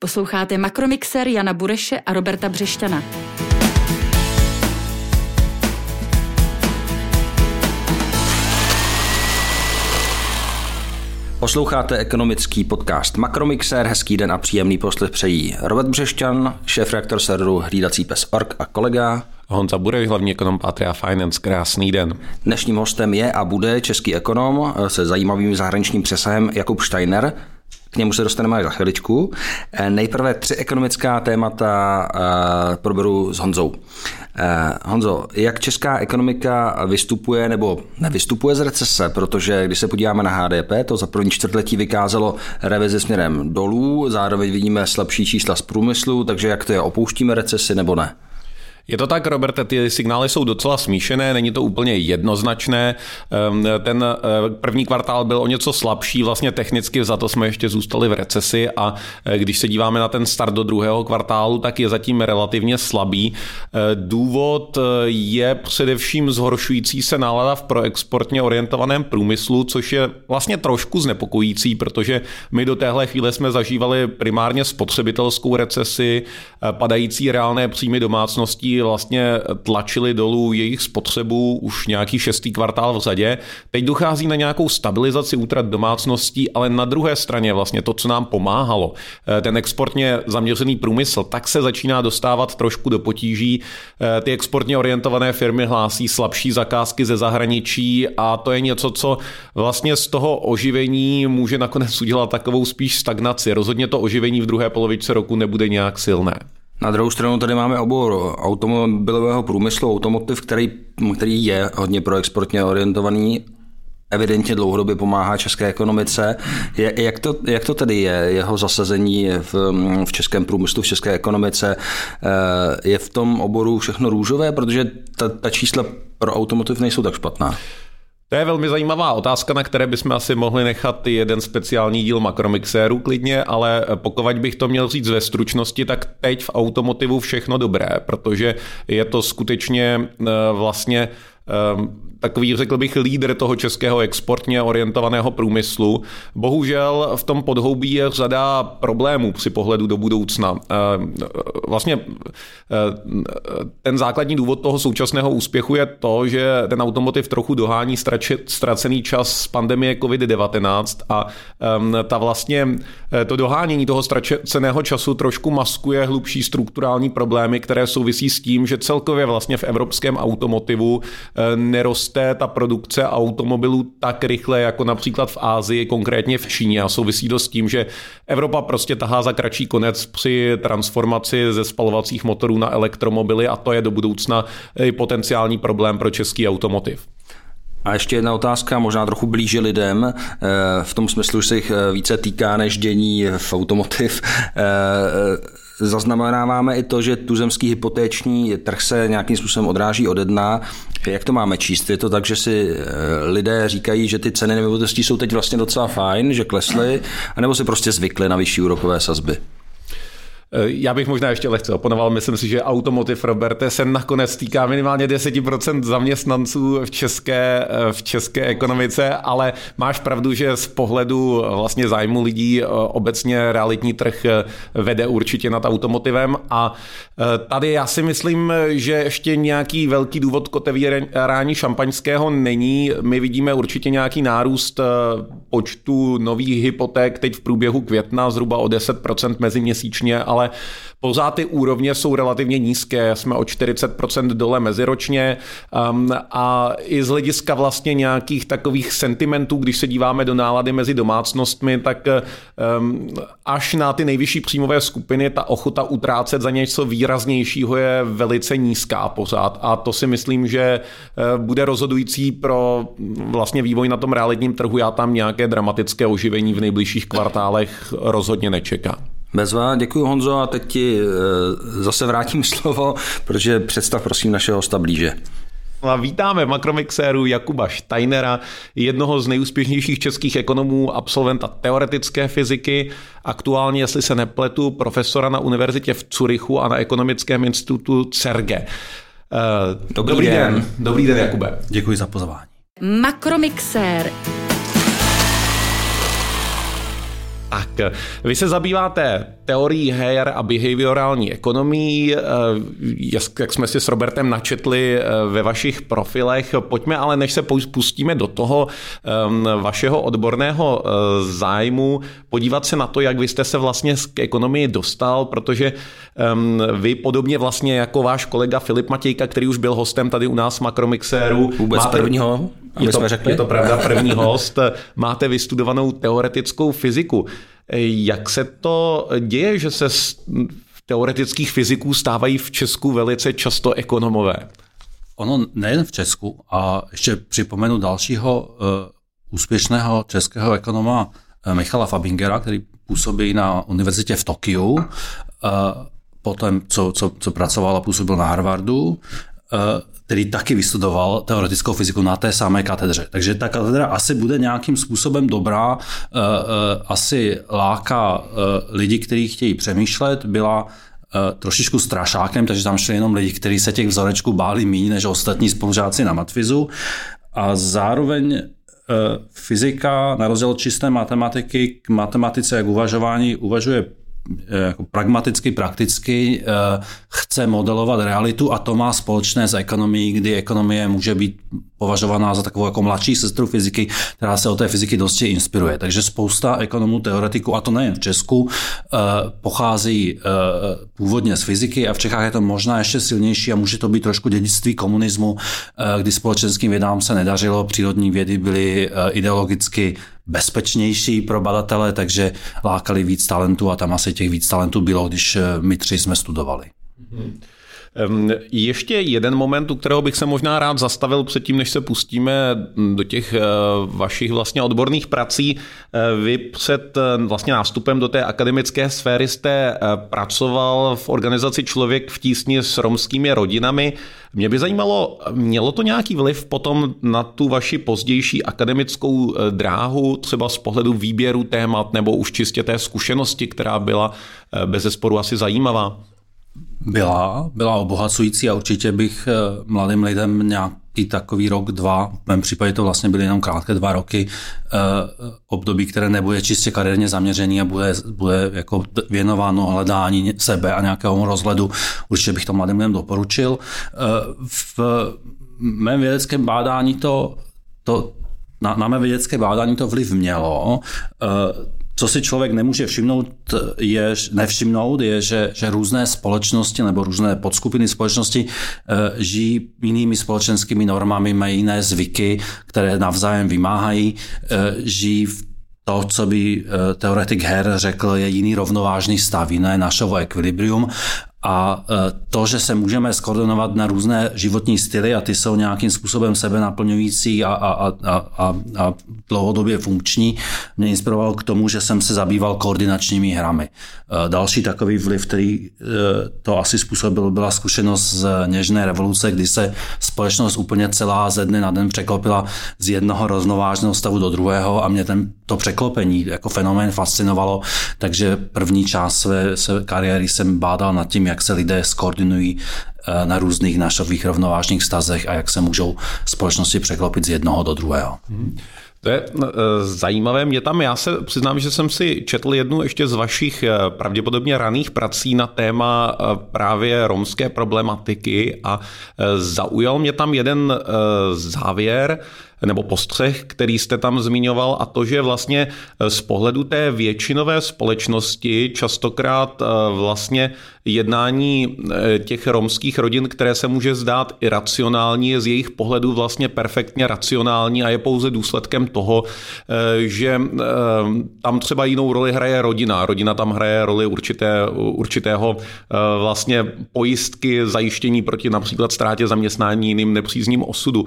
Posloucháte Makromixer Jana Bureše a Roberta Břešťana. Posloucháte ekonomický podcast Makromixer, hezký den a příjemný poslech přejí Robert Břešťan, šéf reaktor serveru Hlídací pes Org a kolega Honza Bureš, hlavní ekonom Patria Finance. Krásný den. Dnešním hostem je a bude český ekonom se zajímavým zahraničním přesahem Jakub Steiner, k němu se dostaneme až za chviličku. Eh, nejprve tři ekonomická témata eh, proberu s Honzou. Eh, Honzo, jak česká ekonomika vystupuje nebo nevystupuje z recese, protože když se podíváme na HDP, to za první čtvrtletí vykázalo revizi směrem dolů, zároveň vidíme slabší čísla z průmyslu, takže jak to je, opouštíme recesi nebo ne? Je to tak, Roberte, ty signály jsou docela smíšené, není to úplně jednoznačné. Ehm, ten eh, první kvartál byl o něco slabší, vlastně technicky za to jsme ještě zůstali v recesi a eh, když se díváme na ten start do druhého kvartálu, tak je zatím relativně slabý. Eh, důvod je především zhoršující se nálada v proexportně orientovaném průmyslu, což je vlastně trošku znepokojící, protože my do téhle chvíle jsme zažívali primárně spotřebitelskou recesi, padající reálné příjmy domácností vlastně tlačili dolů jejich spotřebu už nějaký šestý kvartál v řadě. Teď dochází na nějakou stabilizaci útrat domácností, ale na druhé straně vlastně to, co nám pomáhalo, eh, ten exportně zaměřený průmysl, tak se začíná dostávat trošku do potíží. Eh, ty exportně orientované firmy hlásí slabší zakázky ze zahraničí a to je něco, co vlastně z toho oživení může nakonec udělat takovou spíš stagnaci. Rozhodně to oživení v druhé polovičce roku nebude nějak silné. Na druhou stranu tady máme obor automobilového průmyslu, automotiv, který, který je hodně proexportně orientovaný evidentně dlouhodobě pomáhá české ekonomice. Je, jak, to, jak to tedy je, jeho zasazení v, v českém průmyslu, v české ekonomice? Eh, je v tom oboru všechno růžové, protože ta, ta čísla pro automotiv nejsou tak špatná? To je velmi zajímavá otázka, na které bychom asi mohli nechat jeden speciální díl makromixéru klidně, ale pokud bych to měl říct ve stručnosti, tak teď v automotivu všechno dobré, protože je to skutečně eh, vlastně Ehm, takový, řekl bych, lídr toho českého exportně orientovaného průmyslu. Bohužel v tom podhoubí je řada problémů při pohledu do budoucna. Ehm, vlastně ehm, ten základní důvod toho současného úspěchu je to, že ten automotiv trochu dohání ztracený čas z pandemie COVID-19 a ta vlastně eh, to dohánění toho ztraceného času trošku maskuje hlubší strukturální problémy, které souvisí s tím, že celkově vlastně v evropském automotivu Eh, neroste ta produkce automobilů tak rychle, jako například v Ázii, konkrétně v Číně. A souvisí to s tím, že Evropa prostě tahá za kratší konec při transformaci ze spalovacích motorů na elektromobily a to je do budoucna i potenciální problém pro český automotiv. A ještě jedna otázka, možná trochu blíže lidem, eh, v tom smyslu, že se jich eh, více týká než dění v automotiv zaznamenáváme i to, že tuzemský hypotéční trh se nějakým způsobem odráží ode dna. Jak to máme číst? Je to tak, že si eh, lidé říkají, že ty ceny nemovitostí jsou teď vlastně docela fajn, že klesly, anebo si prostě zvykli na vyšší úrokové sazby? Eh, já bych možná ještě lehce oponoval, myslím si, že automotiv Roberte se nakonec týká minimálně 10% zaměstnanců v české, eh, v české ekonomice, ale máš pravdu, že z pohledu vlastně zájmu lidí eh, obecně realitní trh vede určitě nad automotivem a tady já si myslím, že ještě nějaký velký důvod k otevírání šampaňského není. My vidíme určitě nějaký nárůst počtu nových hypoték teď v průběhu května zhruba o 10% meziměsíčně, ale ale pořád ty úrovně jsou relativně nízké, jsme o 40% dole meziročně um, a i z hlediska vlastně nějakých takových sentimentů, když se díváme do nálady mezi domácnostmi, tak um, až na ty nejvyšší příjmové skupiny ta ochota utrácet za něco výraznějšího je velice nízká pořád a to si myslím, že uh, bude rozhodující pro vlastně vývoj na tom realitním trhu. Já tam nějaké dramatické oživení v nejbližších kvartálech rozhodně nečekám. Bezva, děkuji Honzo a teď ti eh, zase vrátím slovo, protože představ prosím našeho hosta blíže. A vítáme makromixéru Jakuba Steinera, jednoho z nejúspěšnějších českých ekonomů, absolventa teoretické fyziky, aktuálně, jestli se nepletu, profesora na univerzitě v Curychu a na ekonomickém institutu CERGE. Eh, dobrý, Dobrý den. den. Dobrý den, Jakube. Děkuji za pozvání. Makromixér Tak, vy se zabýváte teorií her a behaviorální ekonomií, eh, jak jsme si s Robertem načetli eh, ve vašich profilech. Pojďme ale, než se pustíme do toho ehm, vašeho odborného eh, zájmu, podívat se na to, jak vy jste se vlastně k ekonomii dostal, protože ehm, vy podobně vlastně jako váš kolega Filip Matějka, který už byl hostem tady u nás v Makromixéru. Vůbec máte, prvního, je to, řekli. je to pravda, první host. Máte vystudovanou teoretickou fyziku. Jak se to děje, že se z teoretických fyziků stávají v Česku velice často ekonomové? Ono nejen v Česku, a ještě připomenu dalšího uh, úspěšného českého ekonoma uh, Michala Fabingera, který působí na univerzitě v Tokiu, uh, potom, co, co, co pracoval a působil na Harvardu, který taky vystudoval teoretickou fyziku na té samé katedře. Takže ta katedra asi bude nějakým způsobem dobrá, asi láká lidi, kteří chtějí přemýšlet, byla trošičku strašákem, takže tam šli jenom lidi, kteří se těch vzorečků báli méně než ostatní spolužáci na matfizu. A zároveň fyzika, na rozdíl čisté matematiky, k matematice jak uvažování uvažuje Eh, jako pragmaticky, prakticky eh, chce modelovat realitu a to má společné s ekonomií, kdy ekonomie může být považovaná za takovou jako mladší sestru fyziky, která se o té fyziky dosti inspiruje. Takže spousta ekonomů, teoretiků, a to nejen v Česku, eh, pochází původně z fyziky a v Čechách je to možná ještě silnější a může to být trošku dědictví komunismu, kdy společenským vědám se nedařilo, přírodní vědy byly ideologicky bezpečnější pro badatele, takže lákali víc talentů a tam asi těch víc talentů bylo, když eh, my tři jsme studovali. Hmm. Ještě jeden moment, u kterého bych se možná rád zastavil předtím, než se pustíme do těch eh, vašich vlastně odborných prací. Eh, vy před eh, vlastně nástupem do té akademické sféry jste pracoval v organizaci Člověk v tísni s romskými rodinami. Mě by zajímalo, mělo to nějaký vliv potom na tu vaši pozdější akademickou dráhu, třeba z pohledu výběru témat nebo už čistě té zkušenosti, která byla bez zesporu asi zajímavá? Byla, byla obohacující a určitě bych eh, mladým lidem nějaký takový rok, dva, v mém případě to vlastně byly jenom krátké dva roky, eh, období, které nebude čistě kariérně zaměřený a bude, bude jako věnováno hledání sebe a nějakého rozhledu. Určitě bych to mladým lidem doporučil. Eh, v mém vědeckém bádání to, to na, na mé vědecké bádání to vliv mělo. Co si člověk nemůže všimnout, je, nevšimnout, je, že, že různé společnosti nebo různé podskupiny společnosti e, žijí jinými společenskými normami, mají jiné zvyky, které navzájem vymáhají, e, žijí v to, co by eh, teoretik her řekl, je jiný rovnovážný stav, jiné našeho ekvilibrium a e, to, že se můžeme skoordinovat na různé životní styly a ty jsou nějakým způsobem sebe naplňující a, a, a, a, a dlouhodobě funkční, mě inspirovalo k tomu, že jsem se zabýval koordinačními hrami. E, další takový vliv, který e, to asi způsobil, byla zkušenost z něžné revoluce, kdy se společnost úplně celá ze dne na den překlopila z jednoho rovnovážného stavu do druhého a mě ten, to překlopení jako fenomén fascinovalo, takže první část své, své kariéry jsem bádal nad tím, jak se lidé skoordinují eh, na různých našových rovnovážných stazech a jak se můžou společnosti překlopit z jednoho do druhého. Hmm. To je eh, zajímavé. Mě tam, já se přiznám, že jsem si četl jednu ještě z vašich eh, pravděpodobně raných prací na téma právě romské problematiky a zaujal mě tam jeden závěr, nebo postřeh, který jste tam zmiňoval, a to, že vlastně z pohledu té většinové společnosti častokrát vlastně jednání eh, těch romských rodin, které se může zdát iracionální, je z jejich pohledu vlastně perfektně racionální a je pouze důsledkem toho, eh, že eh, tam třeba jinou roli hraje rodina. Rodina tam hraje roli určité, určitého vlastně pojistky, zajištění proti například ztrátě zaměstnání jiným nepřízním osudu.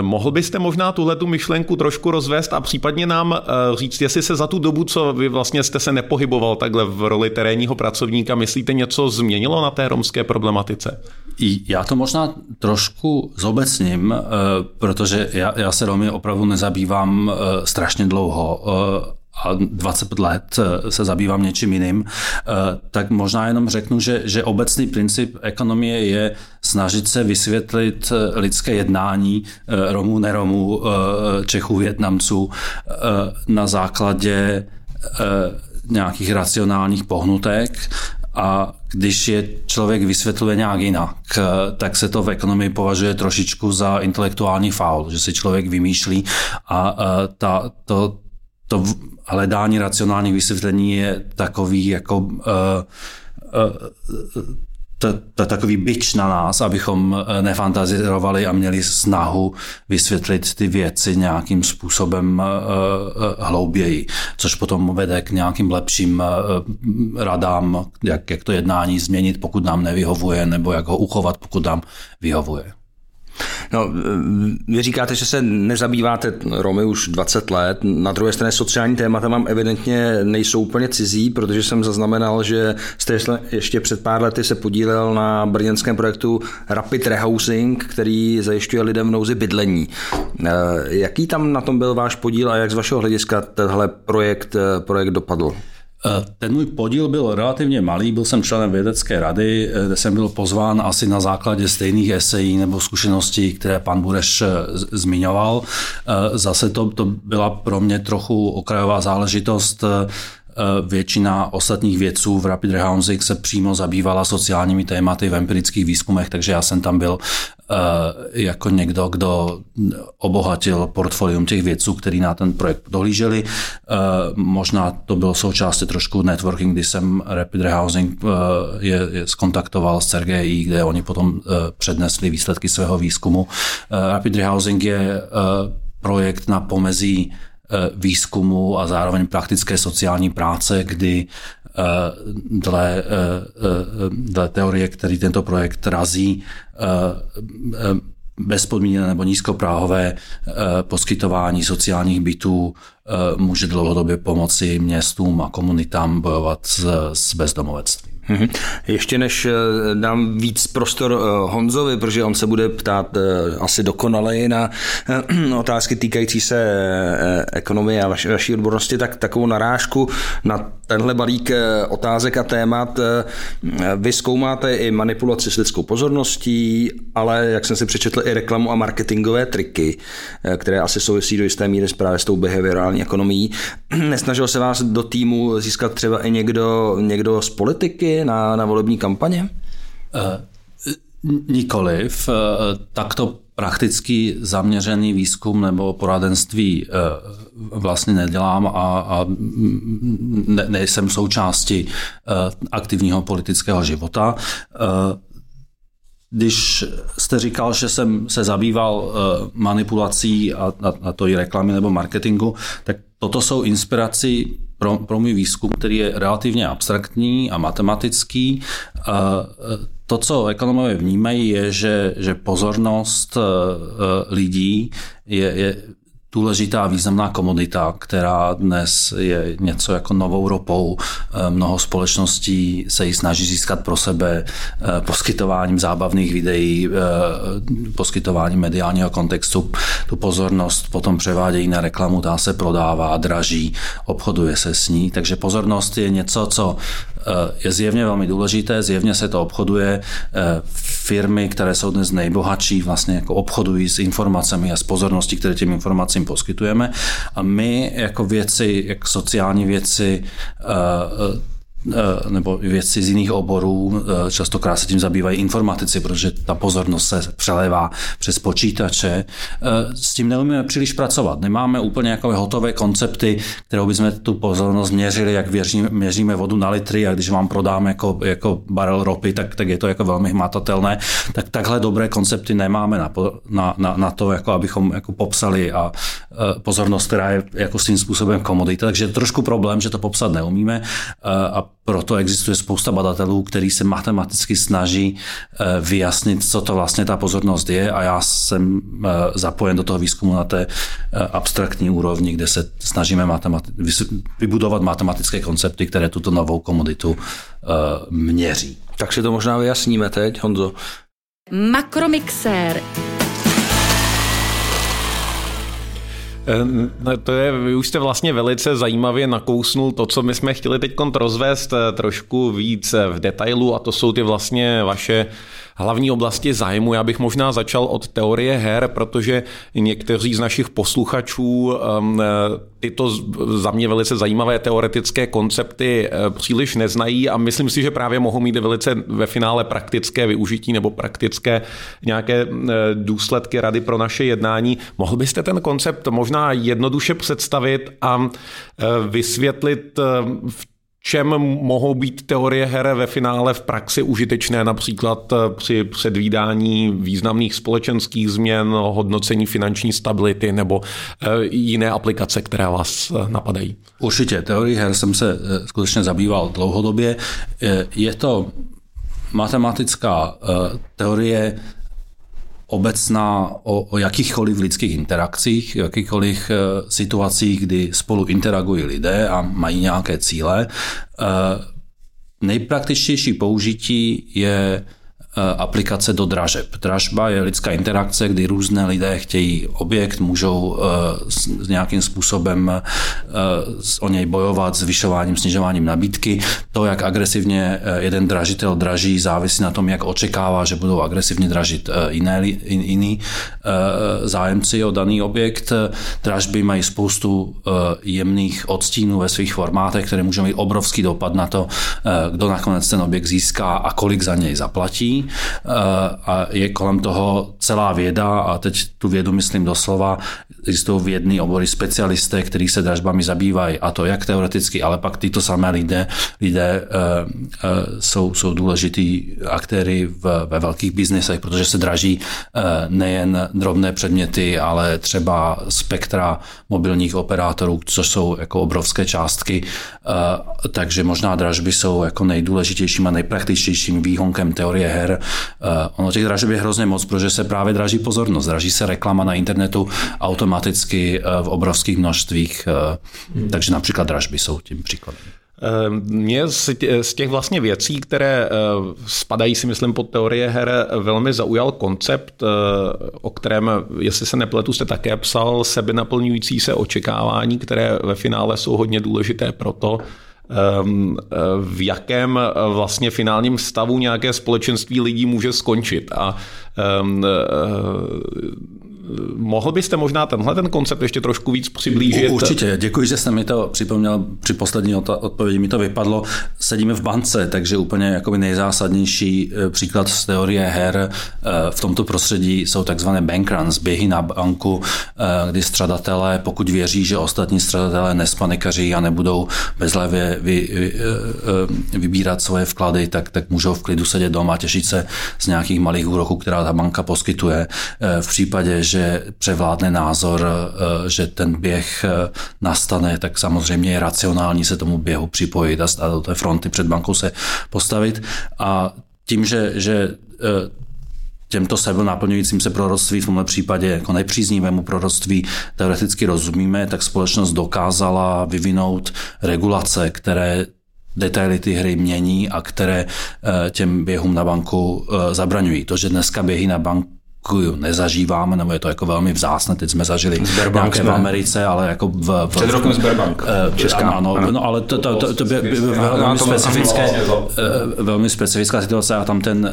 Mohl byste možná tuhle tu myšlenku trošku rozvést a případně nám říct, jestli se za tu dobu, co vy vlastně jste se nepohyboval takhle v roli terénního pracovníka, myslíte, myslíte, něco změnilo na té romské problematice? Já to možná trošku zobecním, eh, protože já, já se Romy opravdu nezabývám eh, strašně dlouho eh, a 25 let se zabývám něčím jiným, tak možná jenom řeknu, že, že obecný princip ekonomie je snažit se vysvětlit lidské jednání Romů, neromů, Čechů, Větnamců na základě nějakých racionálních pohnutek a když je člověk vysvětluje nějak jinak, tak se to v ekonomii považuje trošičku za intelektuální faul, že si člověk vymýšlí a ta, to, to hledání racionálních vysvětlení je takový jako uh, uh, to, to takový byč na nás, abychom eh, nefantazirovali a měli snahu vysvětlit ty věci nějakým způsobem eh, eh, hlouběji, což potom vede k nějakým lepším radám, jak, jak to jednání změnit, pokud nám nevyhovuje, nebo jak ho uchovat, pokud nám vyhovuje. No, vy říkáte, že se nezabýváte Romy už 20 let. Na druhé straně sociální témata vám evidentně nejsou úplně cizí, protože jsem zaznamenal, že jste ještě před pár lety se podílel na brněnském projektu Rapid Rehousing, který zajišťuje lidem v nouzi bydlení. Eh, jaký tam na tom byl váš podíl a jak z vašeho hlediska tenhle projekt, eh, projekt dopadl? Eh, ten můj podíl byl relativně malý, byl jsem členem vědecké rady, eh, kde jsem byl pozván asi na základě stejných esejí nebo zkušeností, které pan Bureš eh, zmiňoval. Zase to, to byla pro mě trochu okrajová záležitost. Většina ostatních vědců v Rapid Rehousing se přímo zabývala sociálními tématy v empirických výzkumech, takže já jsem tam byl jako někdo, kdo obohatil portfolium těch vědců, který na ten projekt dohlíželi. Eh, možná to bylo součástí trošku networking, kdy jsem Rapid Rehousing eh, je, je skontaktoval s CRGI, kde oni potom přednesli výsledky svého výzkumu. Rapid Rehousing je projekt na pomezí výzkumu a zároveň praktické sociální práce, kdy Eh, dle, eh, eh, dle teorie, který tento projekt razí, bezpodmíněné nebo nízkopráhové poskytování sociálních bytů může dlouhodobě pomoci městům a komunitám bojovat s bezdomovectvím. Mhm. Ještě než eh, dám víc prostor eh, Honzovi, protože on se bude ptát eh, asi dokonaleji na otázky týkající se ekonomie a vaší, odbornosti, tak takovou narážku na tenhle balík otázek a témat. Vy zkoumáte i manipulaci s lidskou pozorností, ale jak jsem si přečetl i reklamu a marketingové triky, které asi souvisí do jisté míry právě s tou behaviorální ekonomií. Nesnažil se vás do týmu získat třeba i někdo, někdo z politiky, na, na volební kampaně? Uh, nikoliv. Uh, takto prakticky zaměřený výzkum nebo poradenství uh, vlastně nedělám a, a ne, nejsem součástí aktivního politického života. Když jste říkal, že jsem se zabýval manipulací a, a, a to i reklamy nebo marketingu, tak toto jsou inspiraci pro, pro můj výzkum, který je relativně abstraktní a matematický. To, co ekonomové vnímají, je, že, že pozornost lidí je, je důležitá významná komodita, která dnes je něco jako novou ropou. Eh, mnoho společností se ji snaží získat pro sebe eh, poskytováním zábavných videí, eh, poskytováním mediálního kontextu. Tu pozornost potom převádějí na reklamu, ta se prodává, draží, obchoduje se s ní. Takže pozornost je něco, co je zjevně velmi důležité, zjevně se to obchoduje. Firmy, které jsou dnes nejbohatší, vlastně jako obchodují s informacemi a s pozorností, které těm informacím poskytujeme. A my jako věci, jak sociální věci, eh, Eh, nebo věci z jiných oborů, eh, častokrát se tím zabývají informatici, protože ta pozornost se přelévá přes počítače. Eh, s tím neumíme příliš pracovat. Nemáme úplně jako hotové koncepty, kterou bychom tu pozornost měřili, jak měříme vodu na litry a když vám prodáme jako, jako barel ropy, tak, tak je to jako velmi hmatatelné. Tak takhle dobré koncepty nemáme na, na, na, na to, jako abychom jako popsali a pozornost, která je jako s tím způsobem komodita. Takže je trošku problém, že to popsat neumíme a proto existuje spousta badatelů, který se matematicky snaží eh, vyjasnit, co to vlastně ta pozornost je a já jsem eh, zapojen do toho výzkumu na té eh, abstraktní úrovni, kde se snažíme matemati- vybudovat matematické koncepty, které tuto novou komoditu měří. Tak si to možná vyjasníme teď, Honzo. Makromixér. To je, vy už jste vlastně velice zajímavě nakousnul to, co my jsme chtěli teď rozvést eh, trošku víc v detailu a to jsou ty vlastně vaše hlavní oblasti zájmu. Já bych možná začal od teorie her, protože někteří z našich posluchačů um, tyto za mě velice zajímavé teoretické koncepty eh, příliš neznají a myslím si, že právě mohou mít velice ve finále praktické využití nebo praktické nějaké eh, důsledky rady pro naše jednání. Mohl byste ten koncept možná jednoduše představit a eh, vysvětlit, v čem mohou být teorie her ve finále v praxi užitečné, například eh, při předvídání významných společenských změn, hodnocení finanční stability nebo eh, jiné aplikace, které vás eh, napadají? Určitě, teorii her jsem se skutečně zabýval dlouhodobě. Je to matematická teorie obecná o, o jakýchkoliv lidských interakcích, jakýchkoliv uh, situacích, kdy spolu interagují lidé a mají nějaké cíle. Uh, nejpraktičtější použití je Eh, aplikace do dražeb. Dražba je lidská interakce, kdy různé lidé chtějí objekt, můžou eh, s nějakým způsobem eh, o něj bojovat zvyšováním, snižováním nabídky. To, jak agresivně jeden dražitel draží, závisí na tom, jak očekává, že budou agresivně dražit jiné, jiný zájemci o daný objekt. Dražby mají spoustu jemných odstínů ve svých formátech, které můžou mít obrovský dopad na to, kdo nakonec ten objekt získá a kolik za něj zaplatí. Eh, a je kolem toho celá věda a teď tu vědu myslím doslova, existují vědní obory specialisté, kteří se dražbami zabývají a to jak teoreticky, ale pak tyto samé lidé, lidé uh, uh, jsou, jsou důležitý aktéry v, ve velkých biznesech, protože se draží nejen drobné předměty, ale třeba spektra mobilních operátorů, což jsou jako obrovské částky, takže možná dražby jsou jako nejdůležitějším a nejpraktičtějším výhonkem teorie her. Uh, ono těch dražeb je hrozně moc, protože se právě draží pozornost, draží se reklama na internetu automaticky eh, v obrovských množstvích, hmm. takže například dražby jsou tím příkladem. Eh, mě z těch vlastně věcí, které spadají si myslím pod teorie her, velmi zaujal koncept, o kterém, jestli se nepletu, jste také psal, sebe naplňující se očekávání, které ve finále jsou hodně důležité pro to, ehm, v jakém vlastně finálním stavu nějaké společenství lidí může skončit. A ehm, Mohl byste možná tenhle ten koncept ještě trošku víc přiblížit? Určitě, děkuji, že jste mi to připomněl. Při poslední odpovědi mi to vypadlo. Sedíme v bance, takže úplně jakoby nejzásadnější eh, příklad z teorie her eh, v tomto prostředí jsou takzvané bankruns, běhy na banku, eh, kdy střadatelé, pokud věří, že ostatní střadatelé nespanikaří a nebudou bezlevě vy, vy, vybírat svoje vklady, tak, tak můžou v klidu sedět doma a těšit se z nějakých malých úroků, která ta banka poskytuje. V případě, že že převládne názor, eh, že ten běh eh, nastane, tak samozřejmě je racionální se tomu běhu připojit a do té fronty před bankou se postavit. A tím, že, že eh, těmto sebe naplňujícím se proroctví v tomhle případě jako nepříznivému proroctví teoreticky rozumíme, tak společnost dokázala vyvinout regulace, které detaily ty hry mění a které těm běhům na banku zabraňují. To, že dneska běhy na banku nezažíváme, nebo je to jako velmi vzácné. Teď jsme zažili Sberbank nějaké jsme. v Americe, ale jako v... v Před rokem Sberbank. Uh, Česká. Ano, ano, no, ale to, to, to, to by, by velmi, specifické, uh, velmi specifická situace a tam ten,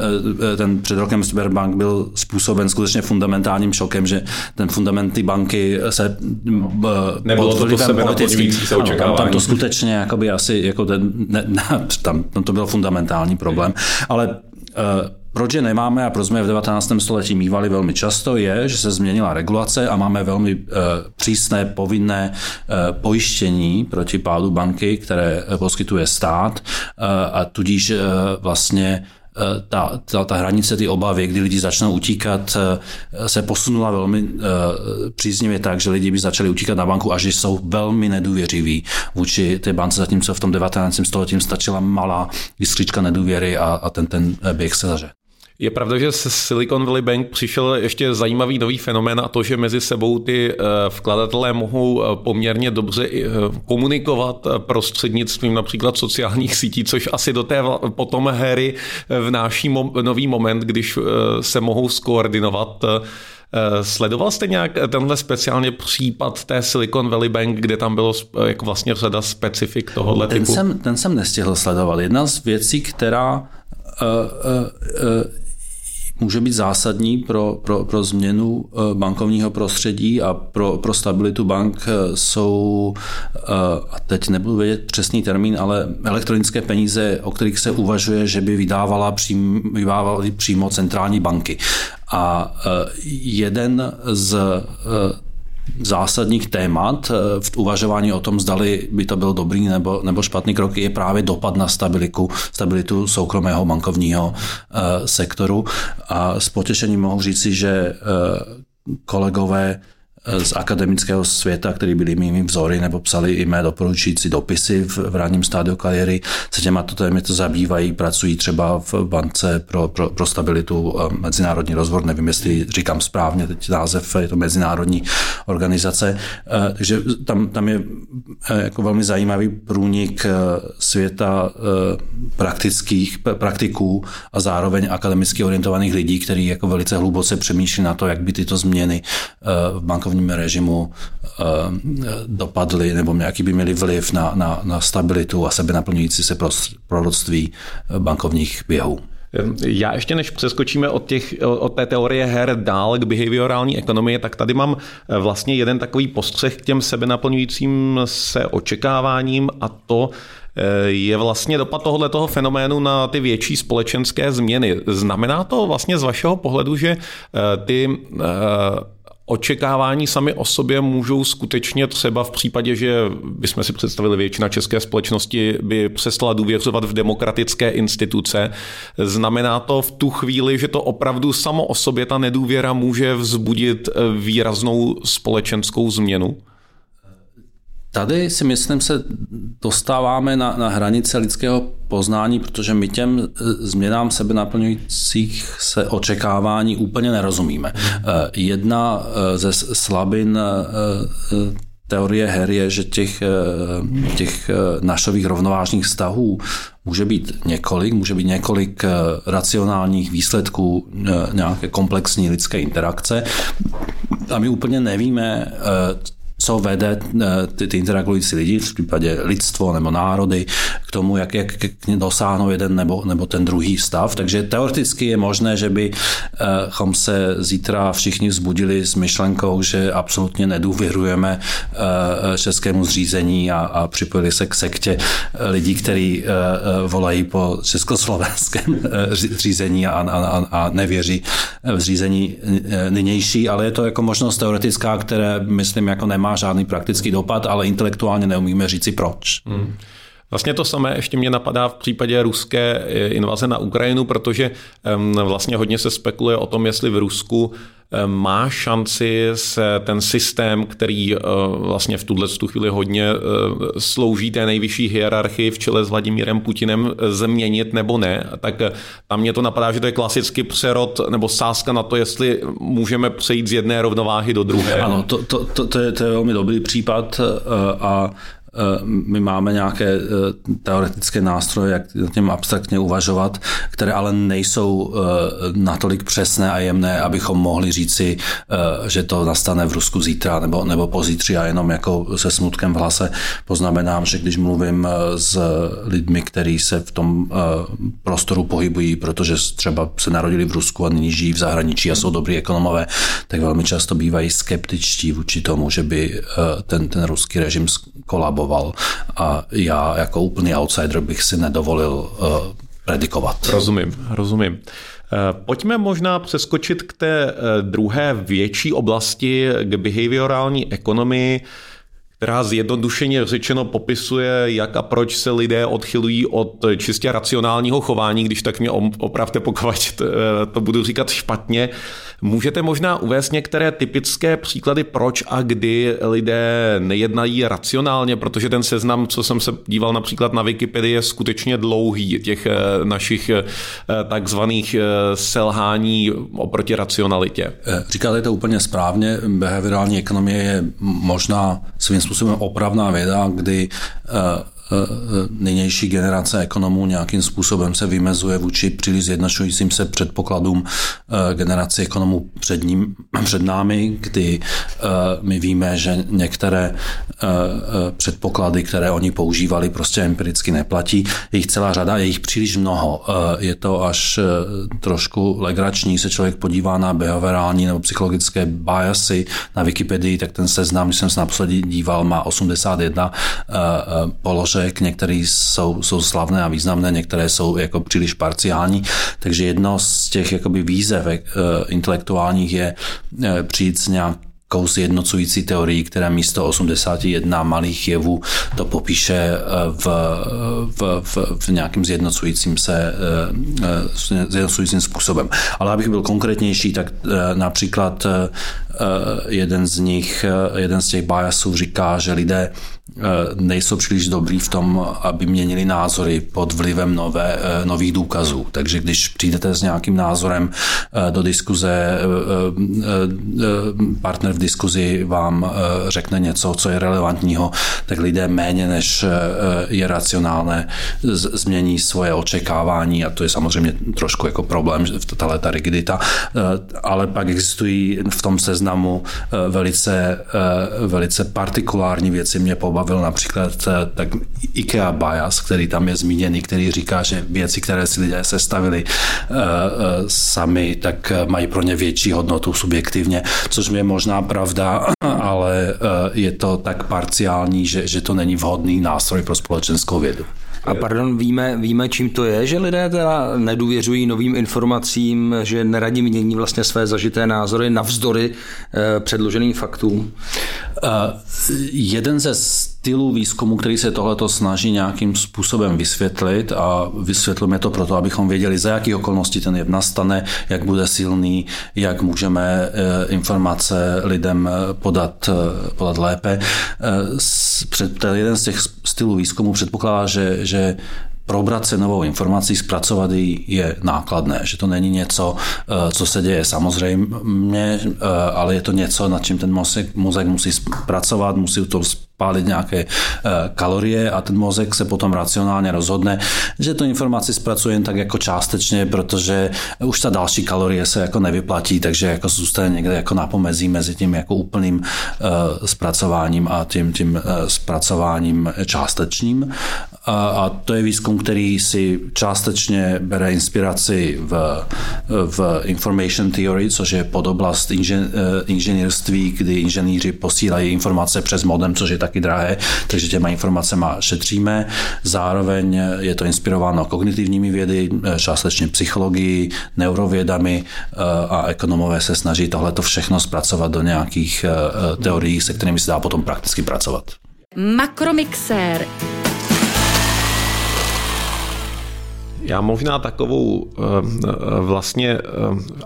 ten před rokem Sberbank byl způsoben skutečně fundamentálním šokem, že ten fundament ty banky se uh, Nebylo pod to sebe politický, se ano, tam, tam to skutečně jakoby asi jako ten, ne, ne, tam, tam to byl fundamentální problém, ale proč je nemáme a proč jsme v 19. století mývali velmi často, je, že se změnila regulace a máme velmi uh, přísné povinné uh, pojištění proti pádu banky, které uh, poskytuje stát uh, a tudíž uh, vlastně ta, ta, ta hranice, ty obavy, kdy lidi začnou utíkat, se posunula velmi uh, příznivě tak, že lidi by začali utíkat na banku a že jsou velmi nedůvěřiví vůči té bance, zatímco v tom 19. století stačila malá jiskřička nedůvěry a, a ten, ten běh se zaže. Je pravda, že s Silicon Valley Bank přišel ještě zajímavý nový fenomén a to, že mezi sebou ty eh, vkladatelé mohou eh, poměrně dobře eh, komunikovat prostřednictvím například sociálních sítí, což asi do té potom hry vnáší nový moment, když se mohou skoordinovat. Sledoval jste nějak tenhle speciálně případ té Silicon Valley Bank, kde tam bylo jako vlastně řada specifik tohohle ten typu? Jsem, ten jsem nestihl sledovat. Jedna z věcí, která uh, uh, uh, může být zásadní pro, pro, pro změnu bankovního prostředí a pro, pro stabilitu bank jsou, a teď nebudu vědět přesný termín, ale elektronické peníze, o kterých se uvažuje, že by vydávala přím, vydávaly přímo centrální banky. A jeden z zásadních témat eh, v uvažování o tom, zdali by to byl dobrý nebo, nebo špatný krok, je právě dopad na stabilitu, stabilitu soukromého bankovního eh, sektoru. A s potěšením mohu říci, že eh, kolegové z akademického světa, který byli mými vzory nebo psali i mé doporučující dopisy v, v ranním stádiu kariéry, se těma to to zabývají, pracují třeba v bance pro, pro, pro stabilitu a mezinárodní rozvoj, nevím, jestli říkám správně, teď název je to mezinárodní organizace, eh, takže tam, tam je eh, jako velmi zajímavý průnik eh, světa praktických praktiků a zároveň akademicky orientovaných lidí, kteří jako velice hluboce přemýšlí na to, jak by tyto změny v bankovní bankovním režimu eh, dopadly nebo jaký by měli vliv na, na, na stabilitu a sebenaplňující se proroctví eh, bankovních běhů. Já ještě než přeskočíme od, těch, od té teorie her dál k behaviorální ekonomii, tak tady mám eh, vlastně jeden takový postřeh k těm sebenaplňujícím se očekáváním a to je vlastně dopad tohoto fenoménu na ty větší společenské změny. Znamená to vlastně z vašeho pohledu, že ty očekávání sami o sobě můžou skutečně třeba v případě, že bychom si představili většina české společnosti by přestala důvěřovat v demokratické instituce. Znamená to v tu chvíli, že to opravdu samo o sobě ta nedůvěra může vzbudit výraznou společenskou změnu? Tady si myslím, se dostáváme na, na hranice lidského poznání, protože my těm e, změnám sebe naplňujících se očekávání úplně nerozumíme. E, jedna e, ze slabin teorie her je, že těch, těch našových rovnovážných vztahů může být několik, může být několik racionálních výsledků nějaké komplexní lidské interakce a my úplně nevíme, co vede eh, ty, ty interagující lidi, v případě lidstvo nebo národy, k tomu, jak, jak, jak dosáhnou jeden nebo, nebo ten druhý stav. Takže teoreticky je možné, že bychom se zítra všichni vzbudili s myšlenkou, že absolutně nedůvěřujeme eh, českému zřízení a, a připojili se k sektě lidí, kteří eh, volají po československém zřízení a, a, a nevěří v zřízení nynější, ale je to jako možnost teoretická, které myslím jako nemá žádný praktický dopad, ale intelektuálně neumíme říci proč. Hmm. Vlastně to samé ještě mě napadá v případě ruské eh, invaze na Ukrajinu, protože vlastně hodně se spekuluje o tom, jestli v Rusku má šanci se ten systém, který eh, vlastně v tuhle chvíli hodně eh, slouží té nejvyšší hierarchii v čele s Vladimírem Putinem změnit nebo ne, tak tam mě to napadá, že to je klasicky přerod nebo sázka na to, jestli můžeme přejít z jedné rovnováhy do druhé. Ano, to, to, to, to, je, to je velmi dobrý případ a my máme nějaké eh, teoretické nástroje, jak na těm abstraktně uvažovat, které ale nejsou eh, natolik přesné a jemné, abychom mohli říci, že to nastane v Rusku zítra nebo, nebo pozítří. A jenom jako se smutkem v hlase poznamenám, že když mluvím s lidmi, kteří se v tom prostoru pohybují, protože třeba se narodili v Rusku a nyní žijí v zahraničí a jsou dobrý ekonomové, tak velmi často bývají skeptičtí vůči tomu, že by ten, ten ruský režim kolaboval predikoval a já jako úplný outsider bych si nedovolil uh, predikovat. Rozumím, rozumím. Eh, pojďme možná přeskočit k té eh, druhé větší oblasti, k behaviorální ekonomii která zjednodušeně řečeno popisuje, jak a proč se lidé odchylují od čistě racionálního chování, když tak mě opravte, pokud to budu říkat špatně. Můžete možná uvést některé typické příklady, proč a kdy lidé nejednají racionálně, protože ten seznam, co jsem se díval například na Wikipedii, je skutečně dlouhý, těch eh, našich eh, takzvaných eh, selhání oproti racionalitě. Říkáte to úplně správně, behaviorální ekonomie je možná svým způsobem opravná věda, kdy nynější generace ekonomů nějakým způsobem se vymezuje vůči příliš zjednodušujícím se předpokladům generace ekonomů před, ním, před námi, kdy my víme, že některé předpoklady, které oni používali, prostě empiricky neplatí. Je jich celá řada, je jich příliš mnoho. Je to až trošku legrační, se člověk podívá na behaviorální nebo psychologické biasy na Wikipedii, tak ten seznam, když jsem se naposledy díval, má 81 položek, některé jsou, jsou slavné a významné, některé jsou jako příliš parciální, takže jedno z těch jakoby výzev eh, intelektuálních je eh, přijít s nějak nějakou zjednocující teorii, která místo 81 malých jevů to popíše eh, v, v, v, v nějakým zjednocujícím se zjednocujícím způsobem. Ale abych byl konkrétnější, tak například jeden z nich, jeden z těch biasů říká, že lidé nejsou příliš dobrý v tom, aby měnili názory pod vlivem nové, eh, nových důkazů. Takže když přijdete s nějakým názorem eh, do diskuze, partner v diskuzi vám řekne něco, co je relevantního, tak lidé méně než je racionálné změní svoje očekávání a to je samozřejmě trošku jako problém, tahle ta rigidita, ale pak existují v tom seznamu velice, velice partikulární věci, mě pobavily bavil například eh, tak IKEA bias, který tam je zmíněný, který říká, že věci, které si lidé sestavili uh, uh, sami, tak mají pro ně větší hodnotu subjektivně, což je možná pravda, ale je to tak parciální, že, že to není vhodný nástroj pro společenskou vědu. A pardon, víme, víme, čím to je, že lidé teda nedůvěřují novým informacím, že neradí mění vlastně své zažité názory navzdory eh, předloženým faktům? Uh, jeden ze stylů výzkumu, který se tohleto snaží nějakým způsobem vysvětlit a vysvětlíme to proto, abychom věděli, za jakých okolností ten jev nastane, jak bude silný, jak můžeme eh, informace lidem eh, podat, eh, podat lépe. Před, jeden z těch stylů výzkumu předpokládá, že, že probrat se novou informací, zpracovat ji je nákladné, že to není něco, co se děje samozřejmě, ale je to něco, nad čím ten mozek, mozek musí pracovat, musí to spálit nějaké eh, kalorie a ten mozek se potom racionálně rozhodne, že tu informaci zpracuje jen tak jako částečně, protože už ta další kalorie se jako nevyplatí, takže jako zůstane někde jako na pomezí mezi tím jako úplným eh, zpracováním a tím, tím eh, zpracováním částečným. A to je výzkum, který si částečně bere inspiraci v, v information theory, což je podoblast inžen, inženýrství, kdy inženýři posílají informace přes modem, což je taky drahé, takže těma informacemi šetříme. Zároveň je to inspirováno kognitivními vědy, částečně psychologii, neurovědami eh, a ekonomové se snaží tohleto všechno zpracovat do nějakých eh, teorií, se kterými se dá potom prakticky pracovat. Makromixér. Já možná takovou eh, vlastně eh,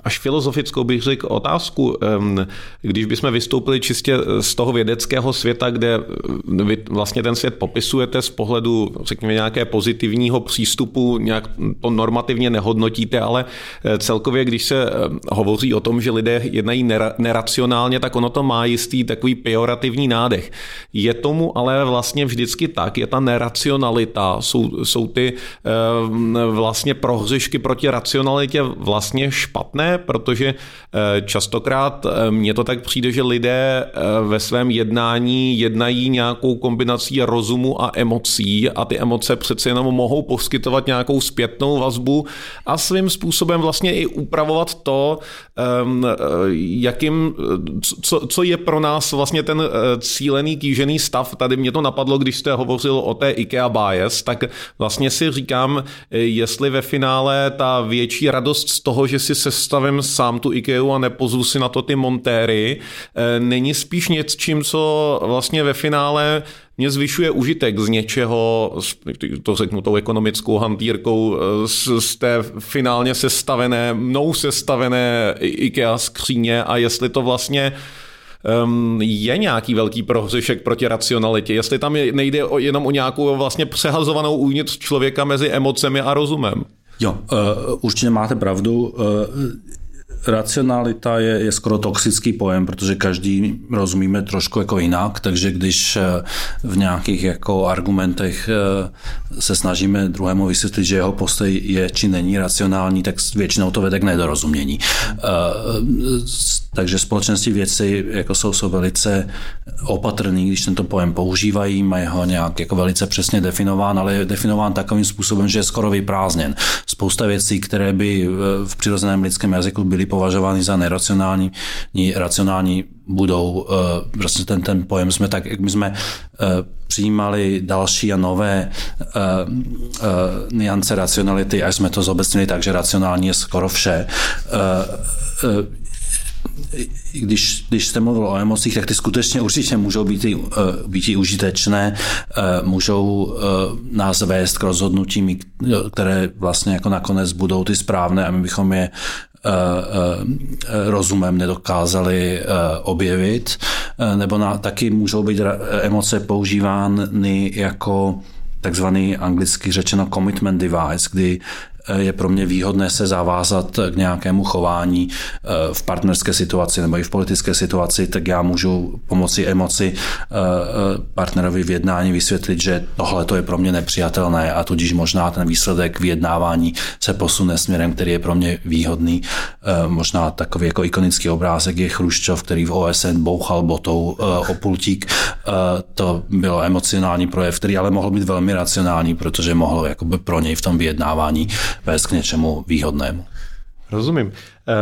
až filozofickou bych řekl otázku, eh, když bychom vystoupili čistě z toho vědeckého světa, kde vy vlastně ten svět popisujete z pohledu, řekněme, nějaké pozitivního přístupu, nějak to normativně nehodnotíte, ale celkově, když se hovoří o tom, že lidé jednají neracionálně, tak ono to má jistý takový pejorativní nádech. Je tomu ale vlastně vždycky tak, je ta neracionalita, jsou, jsou ty vlastně prohřešky proti racionalitě vlastně špatné, protože eh, častokrát eh, mně to tak přijde, že lidé eh, ve svém jednání jednají nějakou kombinací rozumu a emocí a ty emoce přece jenom mohou poskytovat nějakou zpětnou vazbu a svým způsobem vlastně i upravovat to, ehm, jakým, co, co je pro nás vlastně ten cílený kýžený stav. Tady mě to napadlo, když jste hovořil o té IKEA bias, tak vlastně si říkám, jestli ve finále ta větší radost z toho, že si sestavím sám tu IKEA a nepozvu si na to ty montéry, eh, není spíš něčím, co vlastně ve finále mě zvyšuje užitek z něčeho, to řeknu tou ekonomickou hantýrkou, eh, z, z té finálně sestavené, mnou sestavené IKEA skříně a jestli to vlastně um, je nějaký velký prohřešek proti racionalitě, jestli tam je, nejde o, jenom o nějakou vlastně přehazovanou uvnitř člověka mezi emocemi a rozumem. Jo, uh, určitě máte pravdu. Racionalita je, je skoro toxický pojem, protože každý rozumíme trošku jako jinak, takže když eh, v nějakých jako argumentech eh, se snažíme druhému vysvětlit, že jeho postoj je či není racionální, tak většinou to vede k nedorozumění. Takže společenství věci jako jsou, jsou velice opatrný, když tento pojem používají, mají ho nějak jako velice přesně definován, ale je definován takovým způsobem, že je skoro vyprázdněn. Spousta věcí, které by v přirozeném lidském jazyku byly považovány za neracionální, racionální budou, prostě ten, ten pojem jsme tak, jak my jsme eh, přijímali další a nové uh, uh, niance racionality, až jsme to zobecnili tak, že racionální je skoro vše. Uh, uh, když, když jste mluvil o emocích, tak ty skutečně určitě můžou být i, být i užitečné, můžou nás vést k rozhodnutím, které vlastně jako nakonec budou ty správné a my bychom je rozumem nedokázali objevit, nebo na, taky můžou být emoce používány jako takzvaný anglicky řečeno commitment device, kdy je pro mě výhodné se zavázat k nějakému chování eh, v partnerské situaci nebo i v politické situaci, tak já můžu pomocí emoci eh, eh, partnerovi v jednání vysvětlit, že tohle to je pro mě nepřijatelné a tudíž možná ten výsledek vyjednávání se posune směrem, který je pro mě výhodný. Možná takový jako ikonický obrázek je Chruščov, který v OSN bouchal botou o pultík. To bylo emocionální projev, který ale mohl být velmi racionální, protože mohl jakoby pro něj v tom vyjednávání vést k něčemu výhodnému. Rozumím.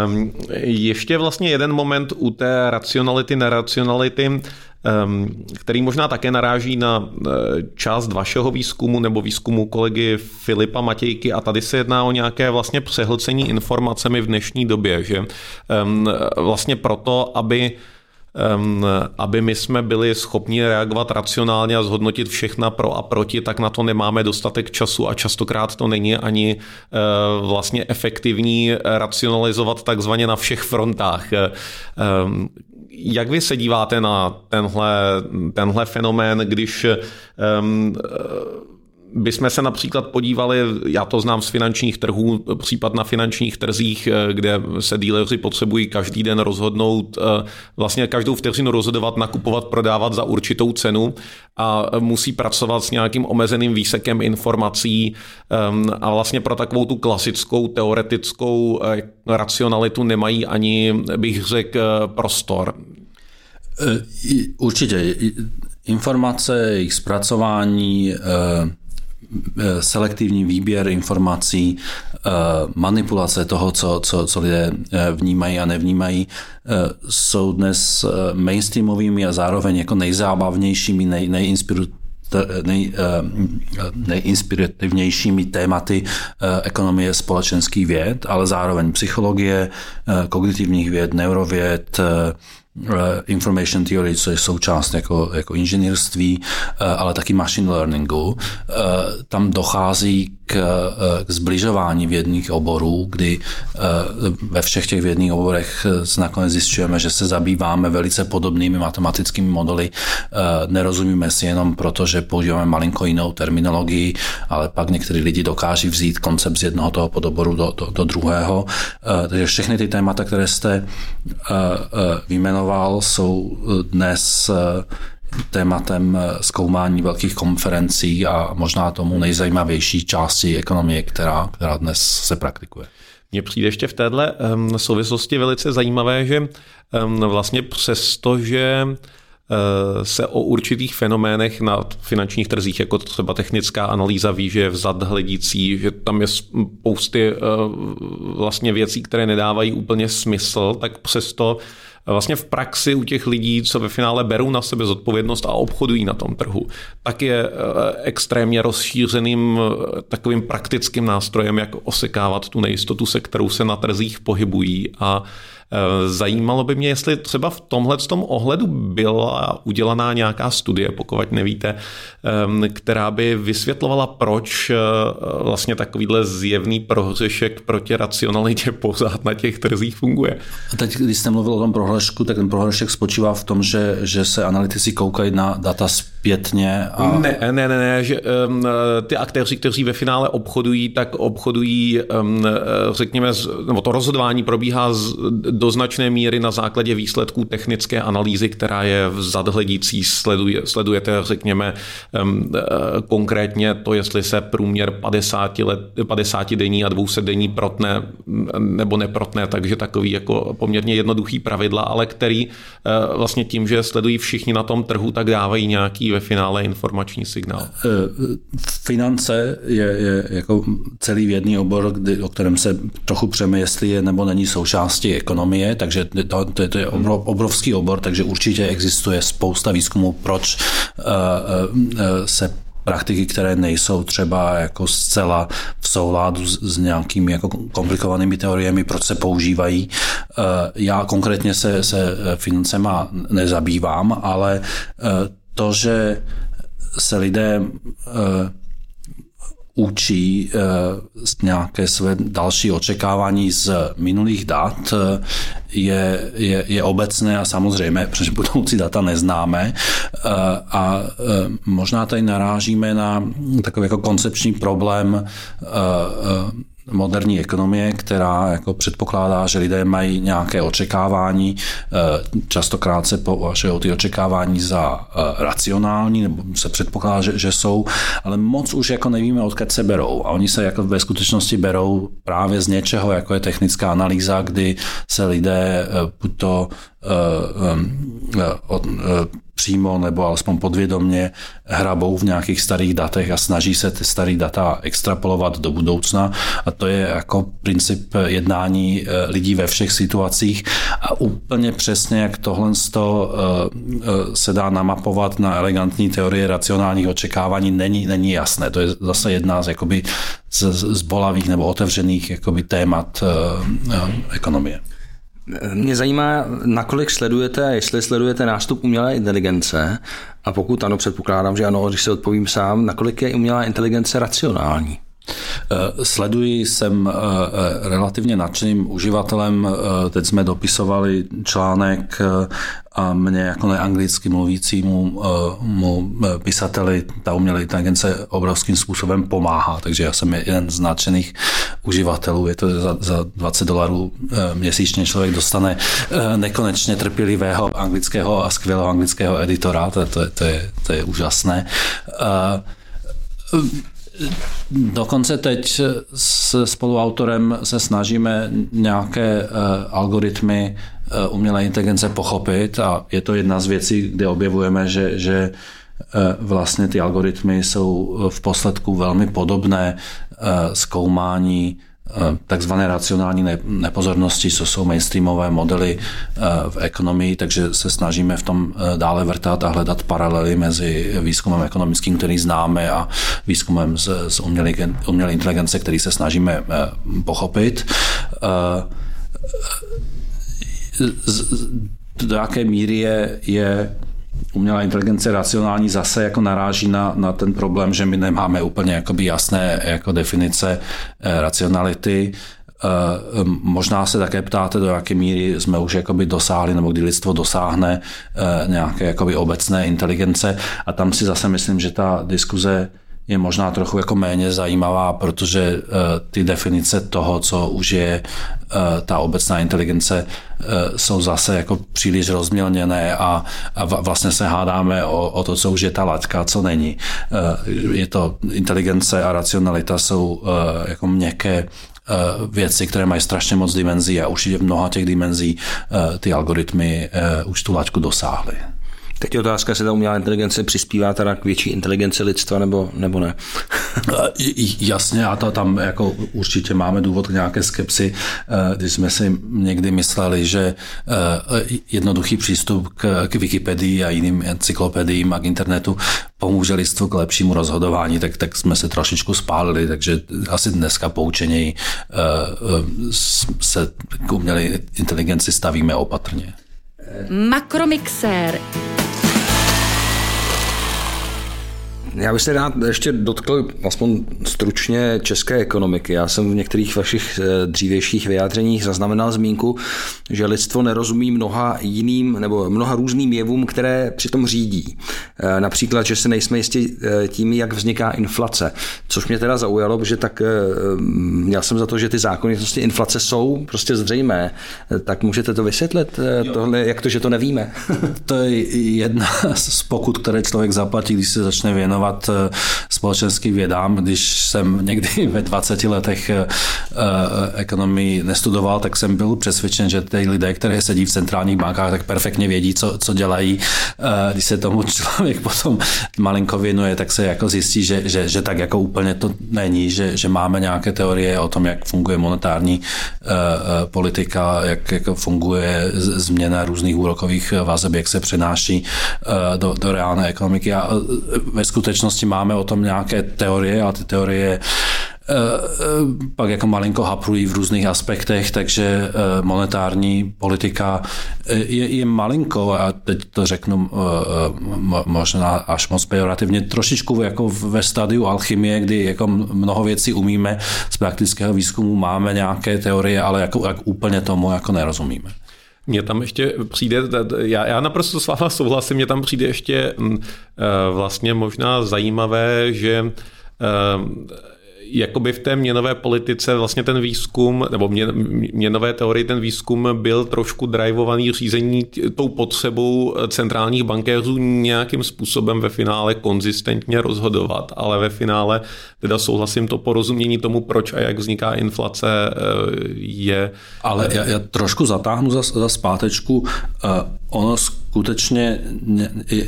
Um, ještě vlastně jeden moment u té racionality, neracionality, um, který možná také naráží na e, část vašeho výzkumu nebo výzkumu kolegy Filipa Matějky a tady se jedná o nějaké vlastně přehlcení informacemi v dnešní době, že um, vlastně proto, aby aby my jsme byli schopni reagovat racionálně a zhodnotit všechna pro a proti, tak na to nemáme dostatek času a častokrát to není ani eh, vlastně efektivní racionalizovat takzvaně na všech frontách. Jak vy se díváte na tenhle, tenhle fenomén, když um, bychom se například podívali, já to znám z finančních trhů, případ na finančních trzích, eh, kde se díleři potřebují každý den rozhodnout, eh, vlastně každou vteřinu rozhodovat, nakupovat, prodávat za určitou cenu a musí pracovat s nějakým omezeným výsekem informací ehm, a vlastně pro takovou tu klasickou teoretickou eh, racionalitu nemají ani, bych řekl, prostor. Určitě. Informace, jejich zpracování, selektivní výběr informací, eh, manipulace toho, co, co, co lidé eh, vnímají a nevnímají, jsou dnes mainstreamovými a zároveň jako nejzábavnějšími, nej, nejinspiru, nej, nejinspirativnějšími tématy ekonomie společenských věd, ale zároveň psychologie, kognitivních věd, neurověd, Eh, information theory, co je součást jako, jako inženýrství, eh, ale taky machine learningu. Eh, tam dochází k, k zbližování vědných oborů, kdy ve všech těch vědných oborech nakonec zjišťujeme, že se zabýváme velice podobnými matematickými modely. Nerozumíme si jenom proto, že používáme malinko jinou terminologii, ale pak někteří lidi dokáží vzít koncept z jednoho toho podoboru do, do, do druhého. Takže všechny ty témata, které jste vyjmenovali, jmenoval, jsou eh, dnes eh, tématem eh, zkoumání velkých konferencí a možná tomu nejzajímavější části ekonomie, která, která dnes se praktikuje. Mně přijde ještě v téhle um, souvislosti velice zajímavé, že um, vlastně přesto, že se o určitých fenoménech na finančních trzích, jako třeba technická analýza ví, že je vzad hledící, že tam je spousty vlastně věcí, které nedávají úplně smysl, tak přesto vlastně v praxi u těch lidí, co ve finále berou na sebe zodpovědnost a obchodují na tom trhu, tak je eh, extrémně rozšířeným eh, takovým praktickým nástrojem, jak osekávat tu nejistotu, se kterou se na trzích pohybují a zajímalo by mě, jestli třeba v tomhle tom ohledu byla udělaná nějaká studie, pokud nevíte, která by vysvětlovala, proč eh, vlastně takovýhle zjevný prohřešek proti racionalitě pořád na těch trzích funguje. A teď, když jste mluvil o tom prohřešku, tak ten prohřešek spočívá v tom, že, že se analytici koukají na data z zpětně? A... Ne, ne, ne, ne, že um, ty aktéři, kteří ve finále obchodují, tak obchodují, um, řekněme, nebo to rozhodování probíhá z, do značné míry na základě výsledků technické analýzy, která je zadhledící, sleduje, sledujete, řekněme, um, konkrétně to, jestli se průměr 50, let, 50 denní a 200 denní protne nebo neprotne, takže takový jako poměrně jednoduchý pravidla, ale který vlastně tím, že sledují všichni na tom trhu, tak dávají nějaký ve finále informační signál. Eh, finance je, je jako celý vědný obor, kdy, o kterém se trochu přeme, jestli je nebo není součástí ekonomie, takže to, to, to je obrovský obor, takže určitě existuje spousta výzkumů, proč uh, uh, se praktiky, které nejsou třeba jako zcela v souladu s, s nějakými jako komplikovanými teoriemi, proč se používají. Já konkrétně se, se financema nezabývám, ale to, že se lidé uh, učí uh, nějaké své další očekávání z minulých dat, uh, je, je, je obecné a samozřejmé, protože budoucí data neznáme. A možná tady narážíme na takový jako koncepční problém moderní ekonomie, která jako předpokládá, že lidé mají nějaké očekávání, eh, častokrát se považují ty očekávání za eh, racionální, nebo se předpokládá, že, že jsou, ale moc už jako nevíme, odkud se berou. A oni se jako ve skutečnosti berou právě z něčeho, jako je technická analýza, kdy se lidé eh, buď to přímo nebo alespoň podvědomně hrabou v nějakých starých datech a snaží se ty staré data extrapolovat do budoucna a to je jako princip jednání eh, lidí ve všech situacích a úplně přesně, jak tohle eh, eh, se dá namapovat na elegantní teorie racionálních očekávání, není, není jasné. To je zase jedna z, jakoby, z, z bolavých nebo otevřených jakoby, témat ekonomie. Mě zajímá, nakolik sledujete jestli sledujete nástup umělé inteligence a pokud ano, předpokládám, že ano, když se odpovím sám, nakolik je umělá inteligence racionální? Eh, sleduji, jsem eh, eh, relativně nadšeným uživatelem. Teď jsme dopisovali článek a mě jako neanglicky mluvícímu mu pisateli ta umělá inteligence obrovským způsobem pomáhá, takže já jsem jeden z nadšených uživatelů. Je to za, za 20 dolarů měsíčně člověk dostane nekonečně trpělivého anglického a skvělého anglického editora, to, to, to, je, to je úžasné. Dokonce teď s spoluautorem se snažíme nějaké uh, algoritmy uh, umělé inteligence pochopit a je to jedna z věcí, kde objevujeme, že, že uh, vlastně ty algoritmy jsou v posledku velmi podobné zkoumání Eh, takzvané racionální nepozornosti, co jsou mainstreamové modely eh, v ekonomii, takže se snažíme v tom eh, dále vrtat a hledat paralely mezi výzkumem ekonomickým, který známe, a výzkumem z, z umělé inteligence, který se snažíme pochopit. Do jaké míry je, je umělá inteligence racionální zase jako naráží na, na ten problém, že my nemáme úplně jakoby jasné jako definice eh, racionality. Eh, možná se také ptáte, do jaké míry jsme už jakoby dosáhli, nebo kdy lidstvo dosáhne eh, nějaké jakoby obecné inteligence. A tam si zase myslím, že ta diskuze je možná trochu jako méně zajímavá, protože uh, ty definice toho, co už je uh, ta obecná inteligence, uh, jsou zase jako příliš rozmělněné a, vlastně se hádáme o, to, co už je ta laťka, co není. Je to inteligence a racionalita jsou jako měkké věci, které mají strašně moc dimenzí a určitě v mnoha těch dimenzí ty algoritmy už tu laťku dosáhly. Teď je otázka, jestli ta umělá inteligence přispívá teda k větší inteligenci lidstva nebo, nebo ne. Jasně, a to tam jako určitě máme důvod k nějaké skepsi, eh, když jsme si někdy mysleli, že eh, jednoduchý přístup k, k Wikipedii a jiným encyklopediím a k internetu pomůže lidstvu k lepšímu rozhodování, tak, tak jsme se trošičku spálili, takže asi dneska poučeněji eh, se k umělé inteligenci stavíme opatrně. Makromixér Já bych se rád ještě dotkl aspoň stručně české ekonomiky. Já jsem v některých vašich eh, dřívějších vyjádřeních zaznamenal zmínku, že lidstvo nerozumí mnoha jiným nebo mnoha různým jevům, které přitom řídí. Eh, například, že se nejsme jistí eh, tím, jak vzniká inflace. Což mě teda zaujalo, protože tak měl jsem za to, že ty zákonitosti inflace jsou prostě zřejmé. Tak můžete to vysvětlit, tohle, jak to, že to nevíme? to je jedna z pokut, které člověk zaplatí, když se začne věnovat eh, společenským vědám. Když jsem někdy ve 20 letech eh, eh, ekonomii nestudoval, tak jsem byl přesvědčen, že ty lidé, které sedí v centrálních bankách, tak perfektně vědí, co, co dělají. Když se tomu člověk potom malinko věnuje, tak se jako zjistí, že, že, že tak jako úplně to není, že, že máme nějaké teorie o tom, jak funguje monetární politika, jak jako funguje změna různých úrokových vazeb, jak se přenáší do, do reálné ekonomiky. A ve skutečnosti máme o tom nějaké teorie a ty teorie eh, eh, pak jako malinko haprují v různých aspektech, takže eh, monetární politika je, je malinko, a teď to řeknu možná až moc pejorativně, trošičku jako ve stadiu alchymie, kdy jako mnoho věcí umíme, z praktického výzkumu máme nějaké teorie, ale jako, jak úplně tomu jako nerozumíme. Mně tam ještě přijde, já, já naprosto s váma souhlasím, mně tam přijde ještě mm, eh, vlastně možná zajímavé, že eh, jakoby v té měnové politice vlastně ten výzkum, nebo mě, měnové teorie, ten výzkum byl trošku drivovaný řízení tou potřebou centrálních bankéřů nějakým způsobem ve finále konzistentně rozhodovat, ale ve finále teda souhlasím to porozumění tomu, proč a jak vzniká inflace eh, je... Ale já, já trošku zatáhnu za, za zpátečku. Ono skutečně e,